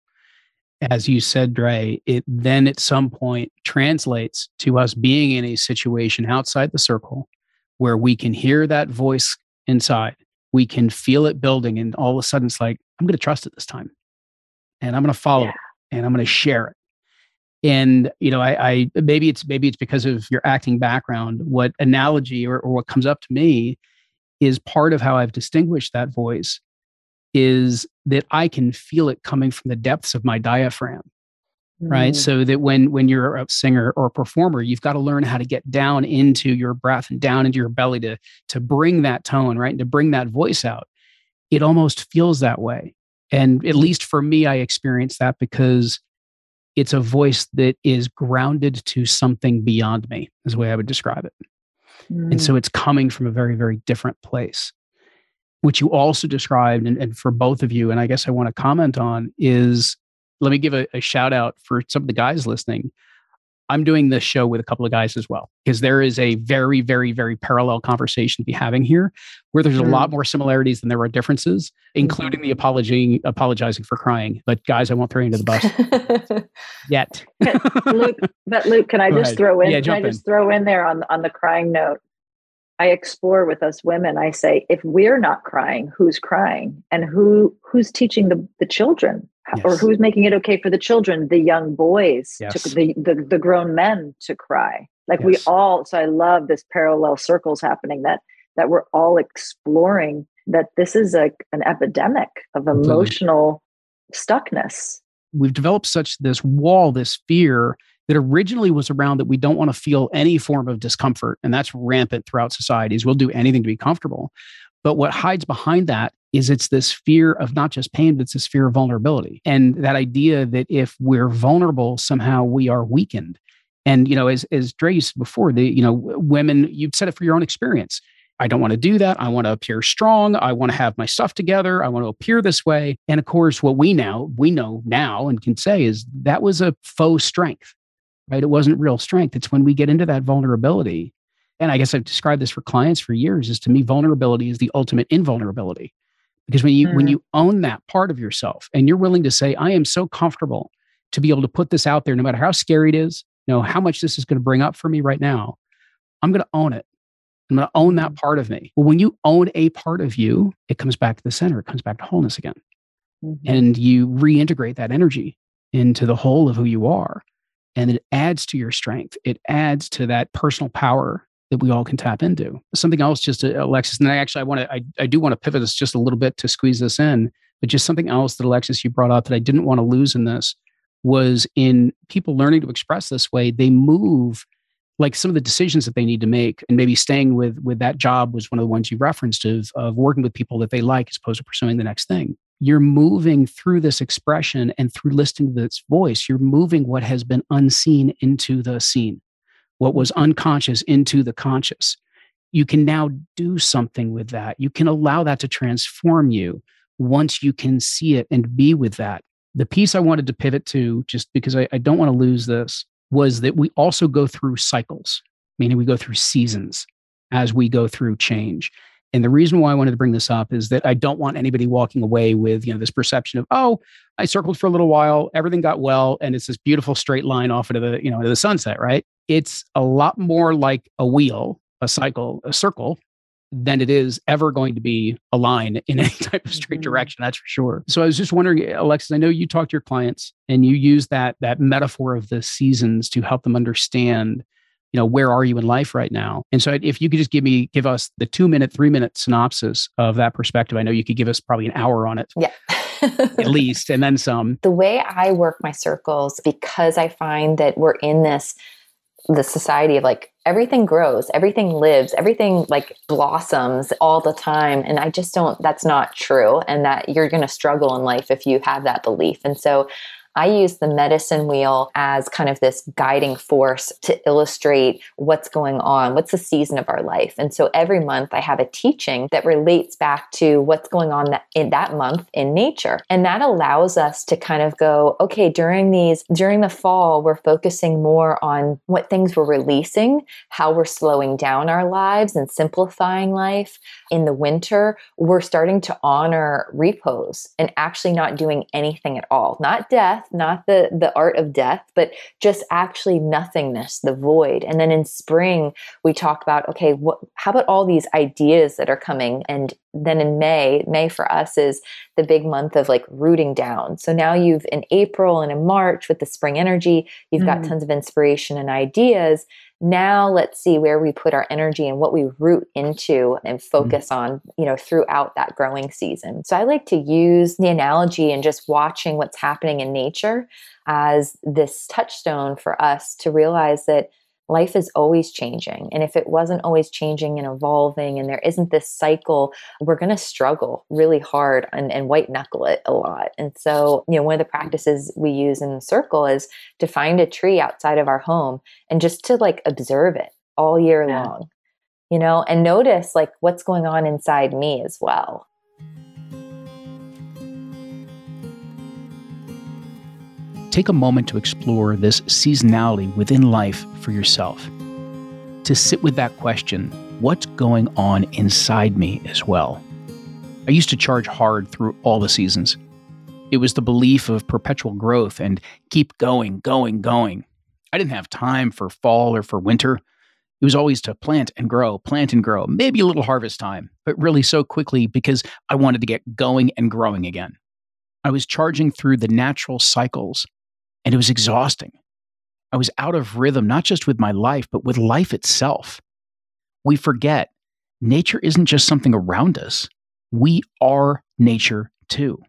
As you said, Drea, it then at some point translates to us being in a situation outside the circle where we can hear that voice inside. We can feel it building, and all of a sudden it's like, I'm going to trust it this time and I'm going to follow yeah. it and I'm going to share it. And you know, I, I maybe it's maybe it's because of your acting background. What analogy or, or what comes up to me is part of how I've distinguished that voice is that I can feel it coming from the depths of my diaphragm right mm. so that when when you're a singer or a performer you've got to learn how to get down into your breath and down into your belly to to bring that tone right and to bring that voice out it almost feels that way and at least for me, I experience that because it's a voice that is grounded to something beyond me, is the way I would describe it. Mm. And so mm. it's coming from a very, very different place. Which you also described, and, and for both of you, and I guess I want to comment on is let me give a, a shout out for some of the guys listening. I'm doing this show with a couple of guys as well, because there is a very, very, very parallel conversation to be having here where there's a mm. lot more similarities than there are differences, including the apology, apologizing for crying. But guys, I won't throw you into the bus [laughs] yet. Luke, but Luke, can I Go just ahead. throw in? Yeah, can I just in. throw in there on on the crying note? I explore with us women. I say, if we're not crying, who's crying, and who who's teaching the the children, yes. or who's making it okay for the children, the young boys, yes. to, the, the the grown men to cry. Like yes. we all. So I love this parallel circles happening. That that we're all exploring. That this is a an epidemic of emotional Absolutely. stuckness. We've developed such this wall, this fear that originally was around that we don't want to feel any form of discomfort. And that's rampant throughout societies. We'll do anything to be comfortable. But what hides behind that is it's this fear of not just pain, but it's this fear of vulnerability. And that idea that if we're vulnerable, somehow we are weakened. And, you know, as, as Drea said before, the, you know, women, you've said it for your own experience. I don't want to do that. I want to appear strong. I want to have my stuff together. I want to appear this way. And of course, what we now, we know now and can say is that was a faux strength right? It wasn't real strength. It's when we get into that vulnerability. And I guess I've described this for clients for years is to me, vulnerability is the ultimate invulnerability. Because when you mm. when you own that part of yourself and you're willing to say, I am so comfortable to be able to put this out there, no matter how scary it is, you know, how much this is going to bring up for me right now, I'm going to own it. I'm going to own that mm. part of me. Well, when you own a part of you, it comes back to the center. It comes back to wholeness again. Mm-hmm. And you reintegrate that energy into the whole of who you are and it adds to your strength. It adds to that personal power that we all can tap into. Something else, just uh, Alexis, and I actually I want to I, I do want to pivot this just a little bit to squeeze this in, but just something else that Alexis you brought up that I didn't want to lose in this was in people learning to express this way, they move like some of the decisions that they need to make and maybe staying with with that job was one of the ones you referenced of, of working with people that they like as opposed to pursuing the next thing you're moving through this expression and through listening to this voice, you're moving what has been unseen into the seen, what was unconscious into the conscious. You can now do something with that. You can allow that to transform you once you can see it and be with that. The piece I wanted to pivot to, just because I, I don't want to lose this, was that we also go through cycles, meaning we go through seasons as we go through change. And the reason why I wanted to bring this up is that I don't want anybody walking away with, you know, this perception of, oh, I circled for a little while, everything got well, and it's this beautiful straight line off into the, you know, into the sunset, right? It's a lot more like a wheel, a cycle, a circle than it is ever going to be a line in any [laughs] type of straight mm-hmm. direction that's for sure so i was just wondering alexis i know you talk to your clients and you use that that metaphor of the seasons to help them understand you know where are you in life right now? And so if you could just give me give us the two minute three minute synopsis of that perspective i know you could give us probably an hour on it. Yeah. At [laughs] least and then some. The way i work my circles because i find that we're in this the society of like everything grows everything lives everything like blossoms all the time and i just don't that's not true and that you're going to struggle in life if you have that belief. And so I use the medicine wheel as kind of this guiding force to illustrate what's going on, what's the season of our life. And so every month I have a teaching that relates back to what's going on in that month in nature. And that allows us to kind of go, okay, during these, during the fall, we're focusing more on what things we're releasing, how we're slowing down our lives and simplifying life. In the winter, we're starting to honor repose and actually not doing anything at all, not death not the the art of death, but just actually nothingness, the void. And then in spring, we talk about okay, what how about all these ideas that are coming and then in May, May for us is the big month of like rooting down. So now you've in April and in March with the spring energy, you've mm. got tons of inspiration and ideas. Now let's see where we put our energy and what we root into and mm-hmm. focus mm. on, you know, throughout that growing season. So I like to use the analogy and just watching what's happening in nature as this touchstone for us to realize that life is always changing. And if it wasn't always changing and evolving and there isn't this cycle, we're going to struggle really hard and, and white knuckle it a lot. And so, you know, one of the practices we use in the circle is to find a tree outside of our home and just to like observe it all year yeah. long, you know, and notice like what's going on inside me as well. Take a moment to explore this seasonality within life for yourself. To sit with that question, what's going on inside me as well? I used to charge hard through all the seasons. It was the belief of perpetual growth and keep going, going, going. I didn't have time for fall or for winter. It was always to plant and grow, plant and grow, maybe a little harvest time, but really so quickly because I wanted to get going and growing again. I was charging through the natural cycles, and it was exhausting. I was out of rhythm, not just with my life, but with life itself. We forget nature isn't just something around us, we are nature too.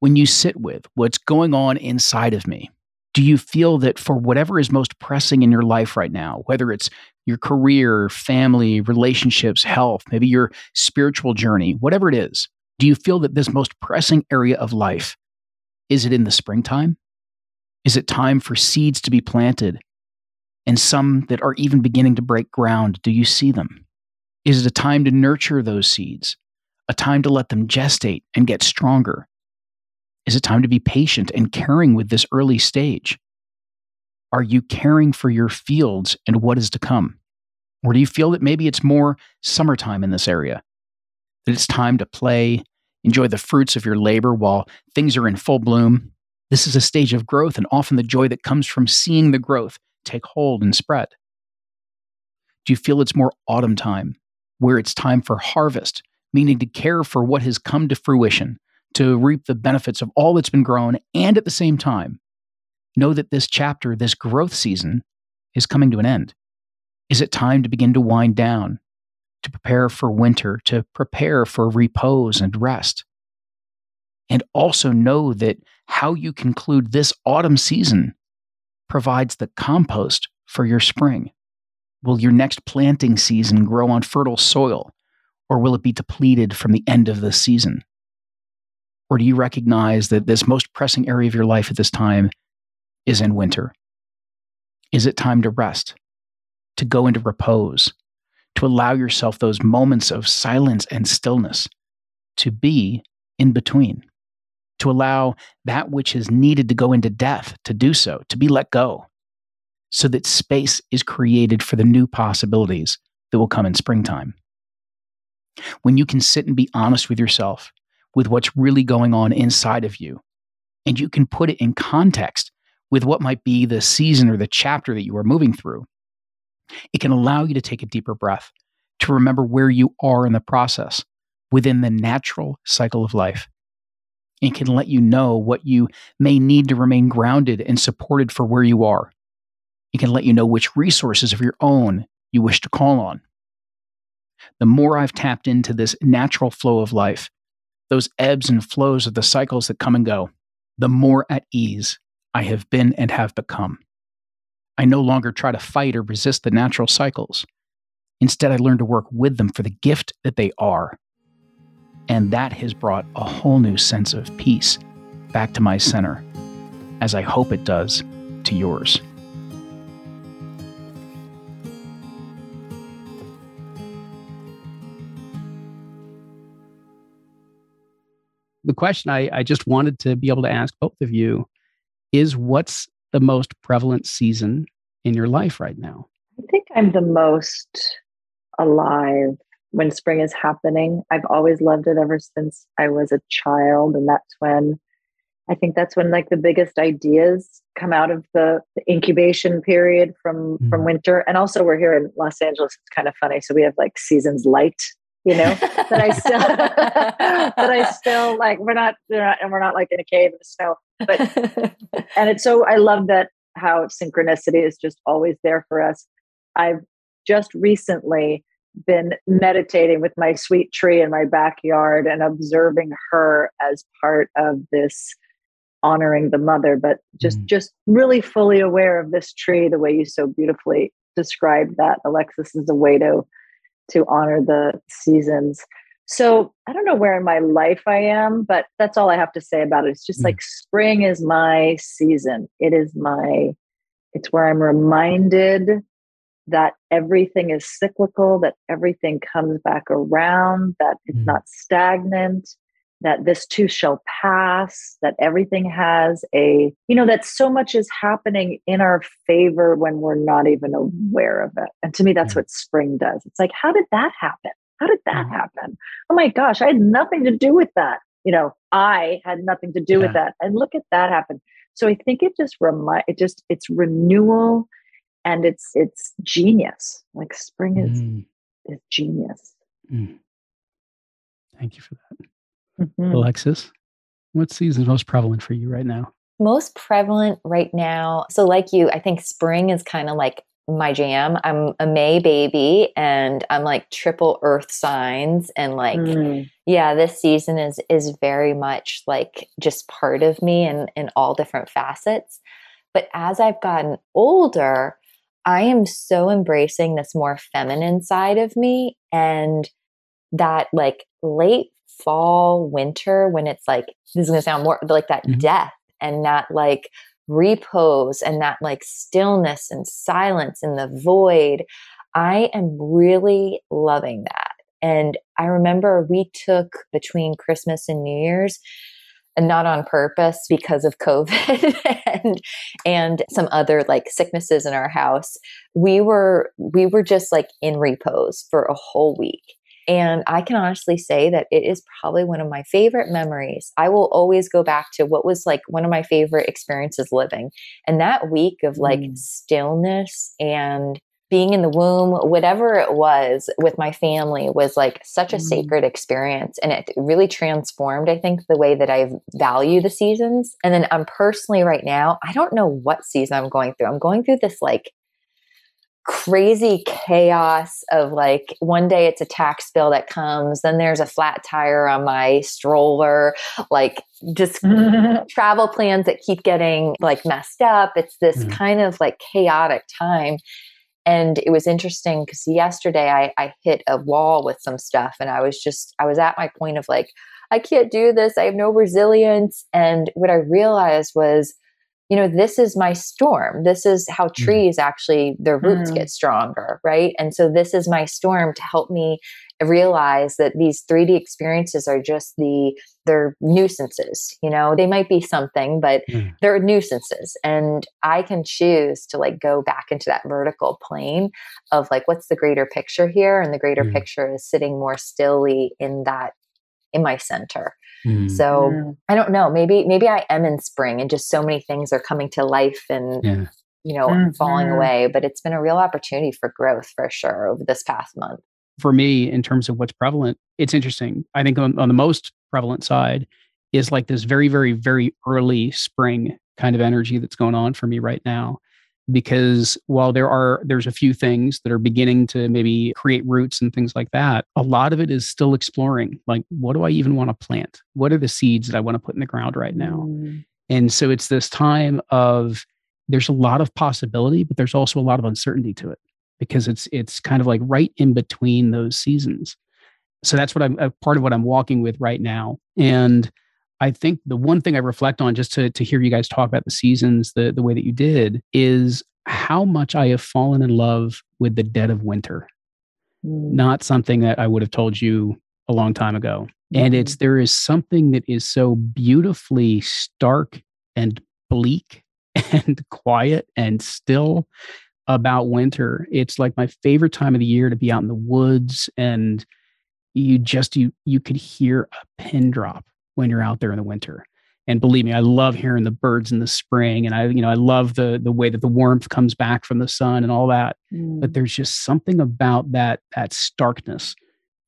When you sit with what's going on inside of me, do you feel that for whatever is most pressing in your life right now, whether it's your career, family, relationships, health, maybe your spiritual journey, whatever it is, do you feel that this most pressing area of life is it in the springtime? Is it time for seeds to be planted? And some that are even beginning to break ground, do you see them? Is it a time to nurture those seeds? A time to let them gestate and get stronger? Is it time to be patient and caring with this early stage? Are you caring for your fields and what is to come? Or do you feel that maybe it's more summertime in this area? That it's time to play, enjoy the fruits of your labor while things are in full bloom? This is a stage of growth and often the joy that comes from seeing the growth take hold and spread. Do you feel it's more autumn time, where it's time for harvest, meaning to care for what has come to fruition, to reap the benefits of all that's been grown, and at the same time, know that this chapter, this growth season, is coming to an end? Is it time to begin to wind down, to prepare for winter, to prepare for repose and rest? And also know that how you conclude this autumn season provides the compost for your spring. Will your next planting season grow on fertile soil, or will it be depleted from the end of the season? Or do you recognize that this most pressing area of your life at this time is in winter? Is it time to rest, to go into repose, to allow yourself those moments of silence and stillness, to be in between, to allow that which is needed to go into death to do so, to be let go, so that space is created for the new possibilities that will come in springtime? When you can sit and be honest with yourself with what's really going on inside of you. And you can put it in context with what might be the season or the chapter that you are moving through. It can allow you to take a deeper breath, to remember where you are in the process within the natural cycle of life. It can let you know what you may need to remain grounded and supported for where you are. It can let you know which resources of your own you wish to call on. The more I've tapped into this natural flow of life, those ebbs and flows of the cycles that come and go, the more at ease I have been and have become. I no longer try to fight or resist the natural cycles. Instead, I learn to work with them for the gift that they are. And that has brought a whole new sense of peace back to my center, as I hope it does to yours. the question I, I just wanted to be able to ask both of you is what's the most prevalent season in your life right now? I think I'm the most alive when spring is happening. I've always loved it ever since I was a child. And that's when I think that's when like the biggest ideas come out of the, the incubation period from mm-hmm. from winter. And also we're here in Los Angeles. It's kind of funny. So we have like seasons light you know [laughs] that i still [laughs] that i still like we're not, we're not and we're not like in a cave in the snow but [laughs] and it's so i love that how synchronicity is just always there for us i've just recently been meditating with my sweet tree in my backyard and observing her as part of this honoring the mother but just mm. just really fully aware of this tree the way you so beautifully described that alexis is a way to to honor the seasons. So I don't know where in my life I am, but that's all I have to say about it. It's just mm. like spring is my season. It is my, it's where I'm reminded that everything is cyclical, that everything comes back around, that it's mm. not stagnant, that this too shall pass, that everything has a, you know, that so much is happening in our favor when we're not even aware of it. And to me, that's what spring does. It's like, how did that happen? How did that mm-hmm. happen? Oh my gosh, I had nothing to do with that. You know, I had nothing to do yeah. with that. And look at that happen. So I think it just remind it just it's renewal and it's it's genius. Like spring is mm. is genius. Mm. Thank you for that. Mm-hmm. Alexis, what season is most prevalent for you right now? Most prevalent right now. So, like you, I think spring is kind of like my jam. I'm a May baby and I'm like triple earth signs and like mm. yeah, this season is is very much like just part of me and in all different facets. But as I've gotten older, I am so embracing this more feminine side of me and that like late fall, winter, when it's like, this is going to sound more like that mm-hmm. death and that like repose and that like stillness and silence in the void. I am really loving that. And I remember we took between Christmas and New Year's, and not on purpose because of COVID [laughs] and and some other like sicknesses in our house. We were we were just like in repose for a whole week. And I can honestly say that it is probably one of my favorite memories. I will always go back to what was like one of my favorite experiences living. And that week of like mm. stillness and being in the womb, whatever it was with my family was like such a mm. sacred experience. And it really transformed, I think, the way that I value the seasons. And then I'm personally right now, I don't know what season I'm going through. I'm going through this like crazy chaos of like one day it's a tax bill that comes then there's a flat tire on my stroller like just [laughs] travel plans that keep getting like messed up it's this mm. kind of like chaotic time and it was interesting because yesterday I, I hit a wall with some stuff and i was just i was at my point of like i can't do this. I have no resilience. And what i realized was you know, this is my storm. This is how mm. trees actually, their roots mm. get stronger, right? And so this is my storm to help me realize that these 3D experiences are just the, they're nuisances, you know, they might be something, but mm. they're nuisances. And I can choose to like go back into that vertical plane of like, what's the greater picture here? And the greater mm. picture is sitting more stilly in that, in my center. Mm. So mm. I don't know. Maybe maybe I am in spring and just so many things are coming to life and yeah. you know mm-hmm. falling away. But it's been a real opportunity for growth for sure over this past month. For me, in terms of what's prevalent, it's interesting. I think on, on the most prevalent side is like this very, very, very early spring kind of energy that's going on for me right now because while there are there's a few things that are beginning to maybe create roots and things like that a lot of it is still exploring like what do i even want to plant? What are the seeds that i want to put in the ground right now? Mm. and so it's this time of there's a lot of possibility but there's also a lot of uncertainty to it because it's it's kind of like right in between those seasons. So that's what i'm a part of what i'm walking with right now. And I think the one thing I reflect on just to, to hear you guys talk about the seasons the, the way that you did is how much I have fallen in love with the dead of winter. Mm. Not something that I would have told you a long time ago. Mm. And it's mm-hmm. there is something that is so beautifully stark and bleak [laughs] and quiet and still about winter. It's like my favorite time of the year to be out in the woods and you just you you could hear a pin drop when you're out there in the winter. And believe me, I love hearing the birds in the spring, and I, you know, I love the the way that the warmth comes back from the sun and all that. Mm. But there's just something about that that starkness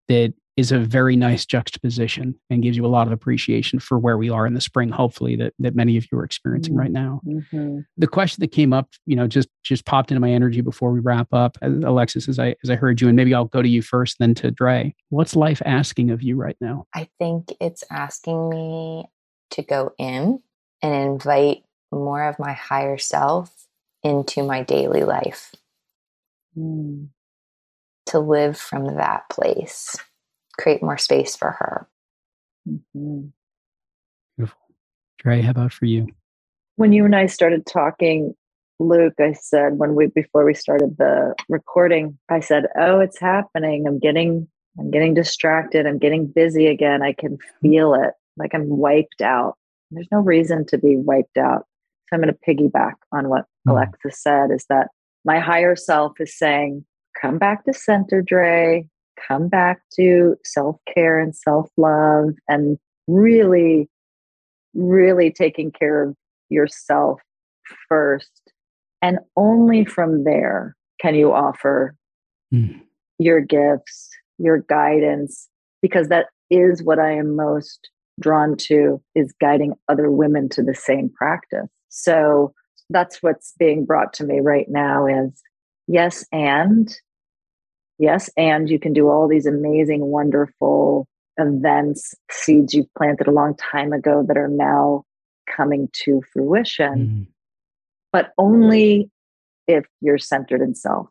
that is a very nice juxtaposition and gives you a lot of appreciation for where we are in the spring hopefully that that many of you are experiencing right now. Mm-hmm. the question that came up you know just just popped into my energy before we wrap up alexis as i as i heard you and maybe i'll go to you first then to drea. What's life asking of you right now? I think it's asking me to go in and invite more of my higher self into my daily life. Mm. to live from that place create more space for her. Mm-hmm. Beautiful. Drea, how about for you? When you and I started talking, Luke, I said when we before we started the recording, I said, "Oh, it's happening. I'm getting I'm getting distracted. I'm getting busy again. I can feel it." like I'm wiped out. There's no reason to be wiped out. So I'm going to piggyback on what mm. Alexis said is that my higher self is saying, come back to center, Drea, come back to self care and self love and really, really taking care of yourself first. And only from there can you offer mm. your gifts, your guidance, because that is what I am most drawn to is guiding other women to the same practice. So that's what's being brought to me right now is yes and yes and you can do all these amazing wonderful events seeds you've planted a long time ago that are now coming to fruition mm. but only if you're centered in self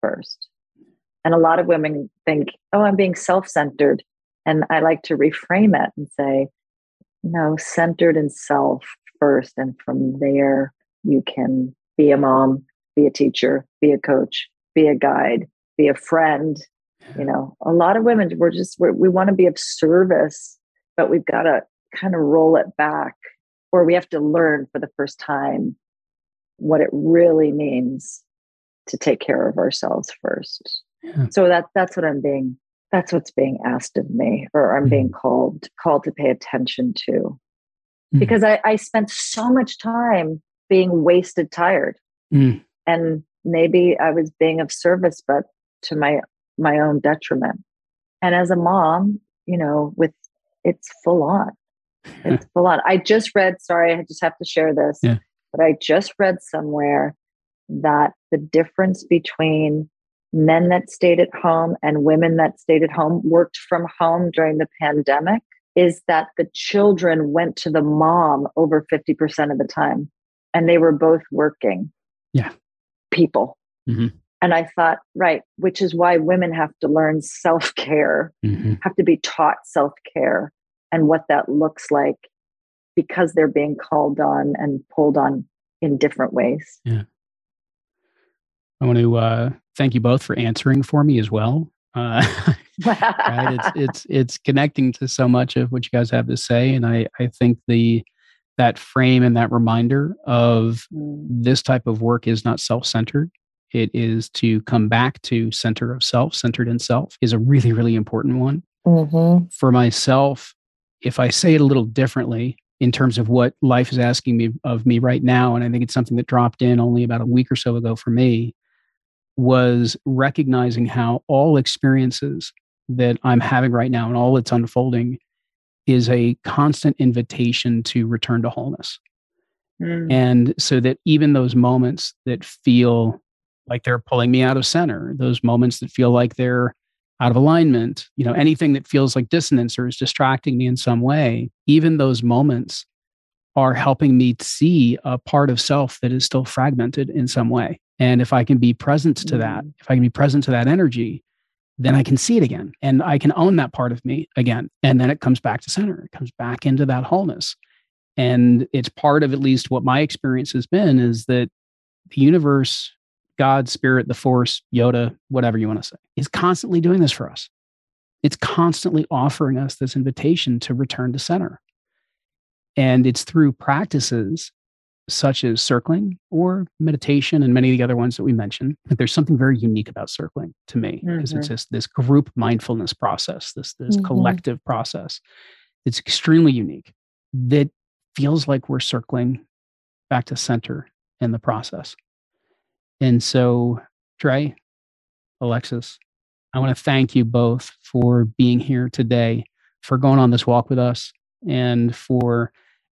first and a lot of women think oh i'm being self-centered and i like to reframe it and say no centered in self first and from there you can be a mom be a teacher be a coach be a guide be a friend you know? A lot of women we're just we're, we want to be of service but we've got to kind of roll it back or we have to learn for the first time what it really means to take care of ourselves first. Yeah. so that that's what i'm being that's what's being asked of me or i'm mm being called called to pay attention to. Mm. Because I, I spent so much time being wasted tired. Mm. and maybe i was being of service but to my my own detriment. And as a mom you know with it's full on. [laughs] It's full on. I just read sorry i just have to share this yeah. but i just read somewhere that the difference between men that stayed at home and women that stayed at home worked from home during the pandemic is that the children went to the mom over 50% of the time and they were both working yeah. people. Mm-hmm. And i thought right which is why women have to learn self-care mm-hmm. have to be taught self-care and what that looks like because they're being called on and pulled on in different ways yeah I want to uh, thank you both for answering for me as well. Uh, [laughs] right? It's [laughs] it's it's connecting to so much of what you guys have to say, and I I think the that frame and that reminder of mm. this type of work is not self-centered. It is to come back to center of self, centered in self, is a really really important one. Mm-hmm. For myself, if I say it a little differently, in terms of what life is asking me of me right now, and I think it's something that dropped in only about a week or so ago for me was recognizing how all experiences that I'm having right now and all that's unfolding is a constant invitation to return to wholeness. Mm. And so that even those moments that feel like they're pulling me out of center, those moments that feel like they're out of alignment, you know, anything that feels like dissonance or is distracting me in some way, even those moments are helping me see a part of self that is still fragmented in some way. And if I can be present to that, mm. if I can be present to that energy, then I can see it again and I can own that part of me again. And then it comes back to center, it comes back into that wholeness. And it's part of at least what my experience has been is that the universe, God, spirit, the force, Yoda, whatever you want to say, is constantly doing this for us. It's constantly offering us this invitation to return to center. And it's through practices such as circling or meditation and many of the other ones that we mentioned. that there's something very unique about circling to me because mm-hmm. it's just this group mindfulness process, this this mm-hmm. collective process. It's extremely unique that feels like we're circling back to center in the process. And so, Drea, Alexis, I want to thank you both for being here today, for going on this walk with us, and for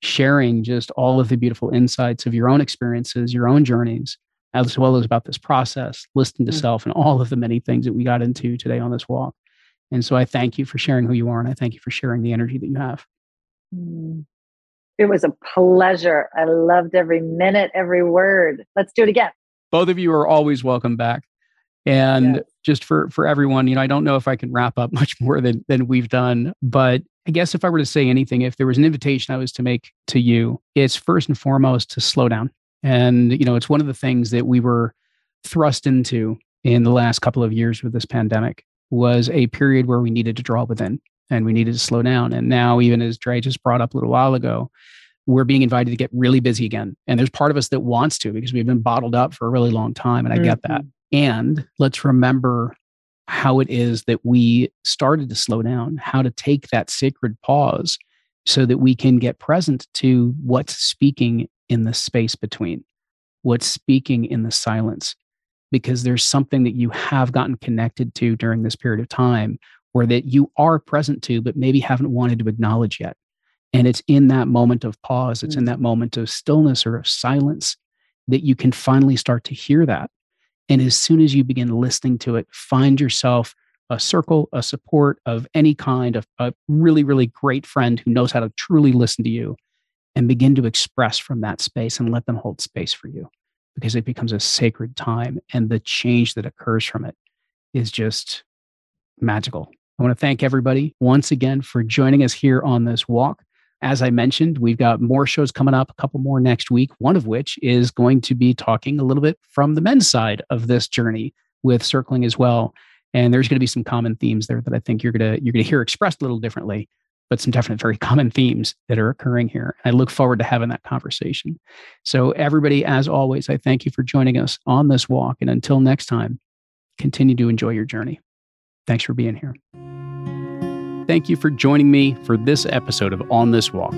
sharing just all of the beautiful insights of your own experiences, your own journeys, as well as about this process, listening to mm-hmm. self, and all of the many things that we got into today on this walk. And so I thank you for sharing who you are, and I thank you for sharing the energy that you have. Mm. It was a pleasure. I loved every minute, every word. Let's do it again. Both of you are always welcome back. And just for for everyone, you know, I don't know if I can wrap up [laughs] much more than than we've done, but I guess if I were to say anything, if there was an invitation I was to make to you, it's first and foremost to slow down. And, you know, it's one of the things that we were thrust into in the last couple of years with this pandemic was a period where we needed to draw within and we needed to slow down. And now, even as Drea just brought up a little while ago, we're being invited to get really busy again. And there's part of us that wants to because we've been bottled up for a really long time. And I mm-hmm. get that. Mm-hmm. And let's remember how it is that we started to slow down, how to take that sacred pause so that we can get present to what's speaking in the space between, what's speaking in the silence. Because there's something that you have gotten connected to during this period of time or that you are present to, but maybe haven't wanted to acknowledge yet. And it's in that moment of pause, it's in mm. that moment of stillness or of silence that you can finally start to hear that. And as soon as you begin listening to it, find yourself a circle, a support of any kind, of a really, really great friend who knows how to truly listen to you and begin to express from that space and let them hold space for you because it becomes a sacred time. And the change that occurs from it is just magical. I want to thank everybody once again for joining us here on this walk. As I mentioned, we've got more shows coming up, a couple more next week, one of which is going to be talking a little bit from the men's side of this journey with circling as well. And there's going to be some common themes there that I think you're going to you're going to hear expressed a little differently, but some definite very [laughs] common themes that are occurring here. I look forward to having that conversation. So everybody as always, I thank you for joining us on this walk and until next time, continue to enjoy your journey. Thanks for being here. Thank you for joining me for this episode of On This Walk.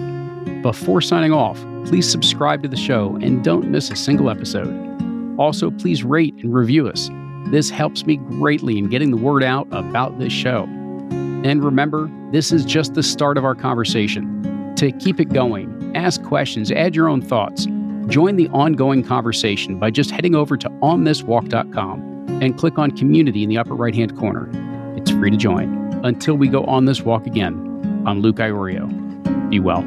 Before signing off, please subscribe to the show and don't miss a single episode. Also, please rate and review us. This helps me greatly in getting the word out about this show. And remember, this is just the start of our conversation. To keep it going, ask questions, add your own thoughts. Join the ongoing conversation by just heading over to onthiswalk.com and click on community in the upper right hand corner. Free to join until we go on this walk again. I'm Luke Iorio. Be well.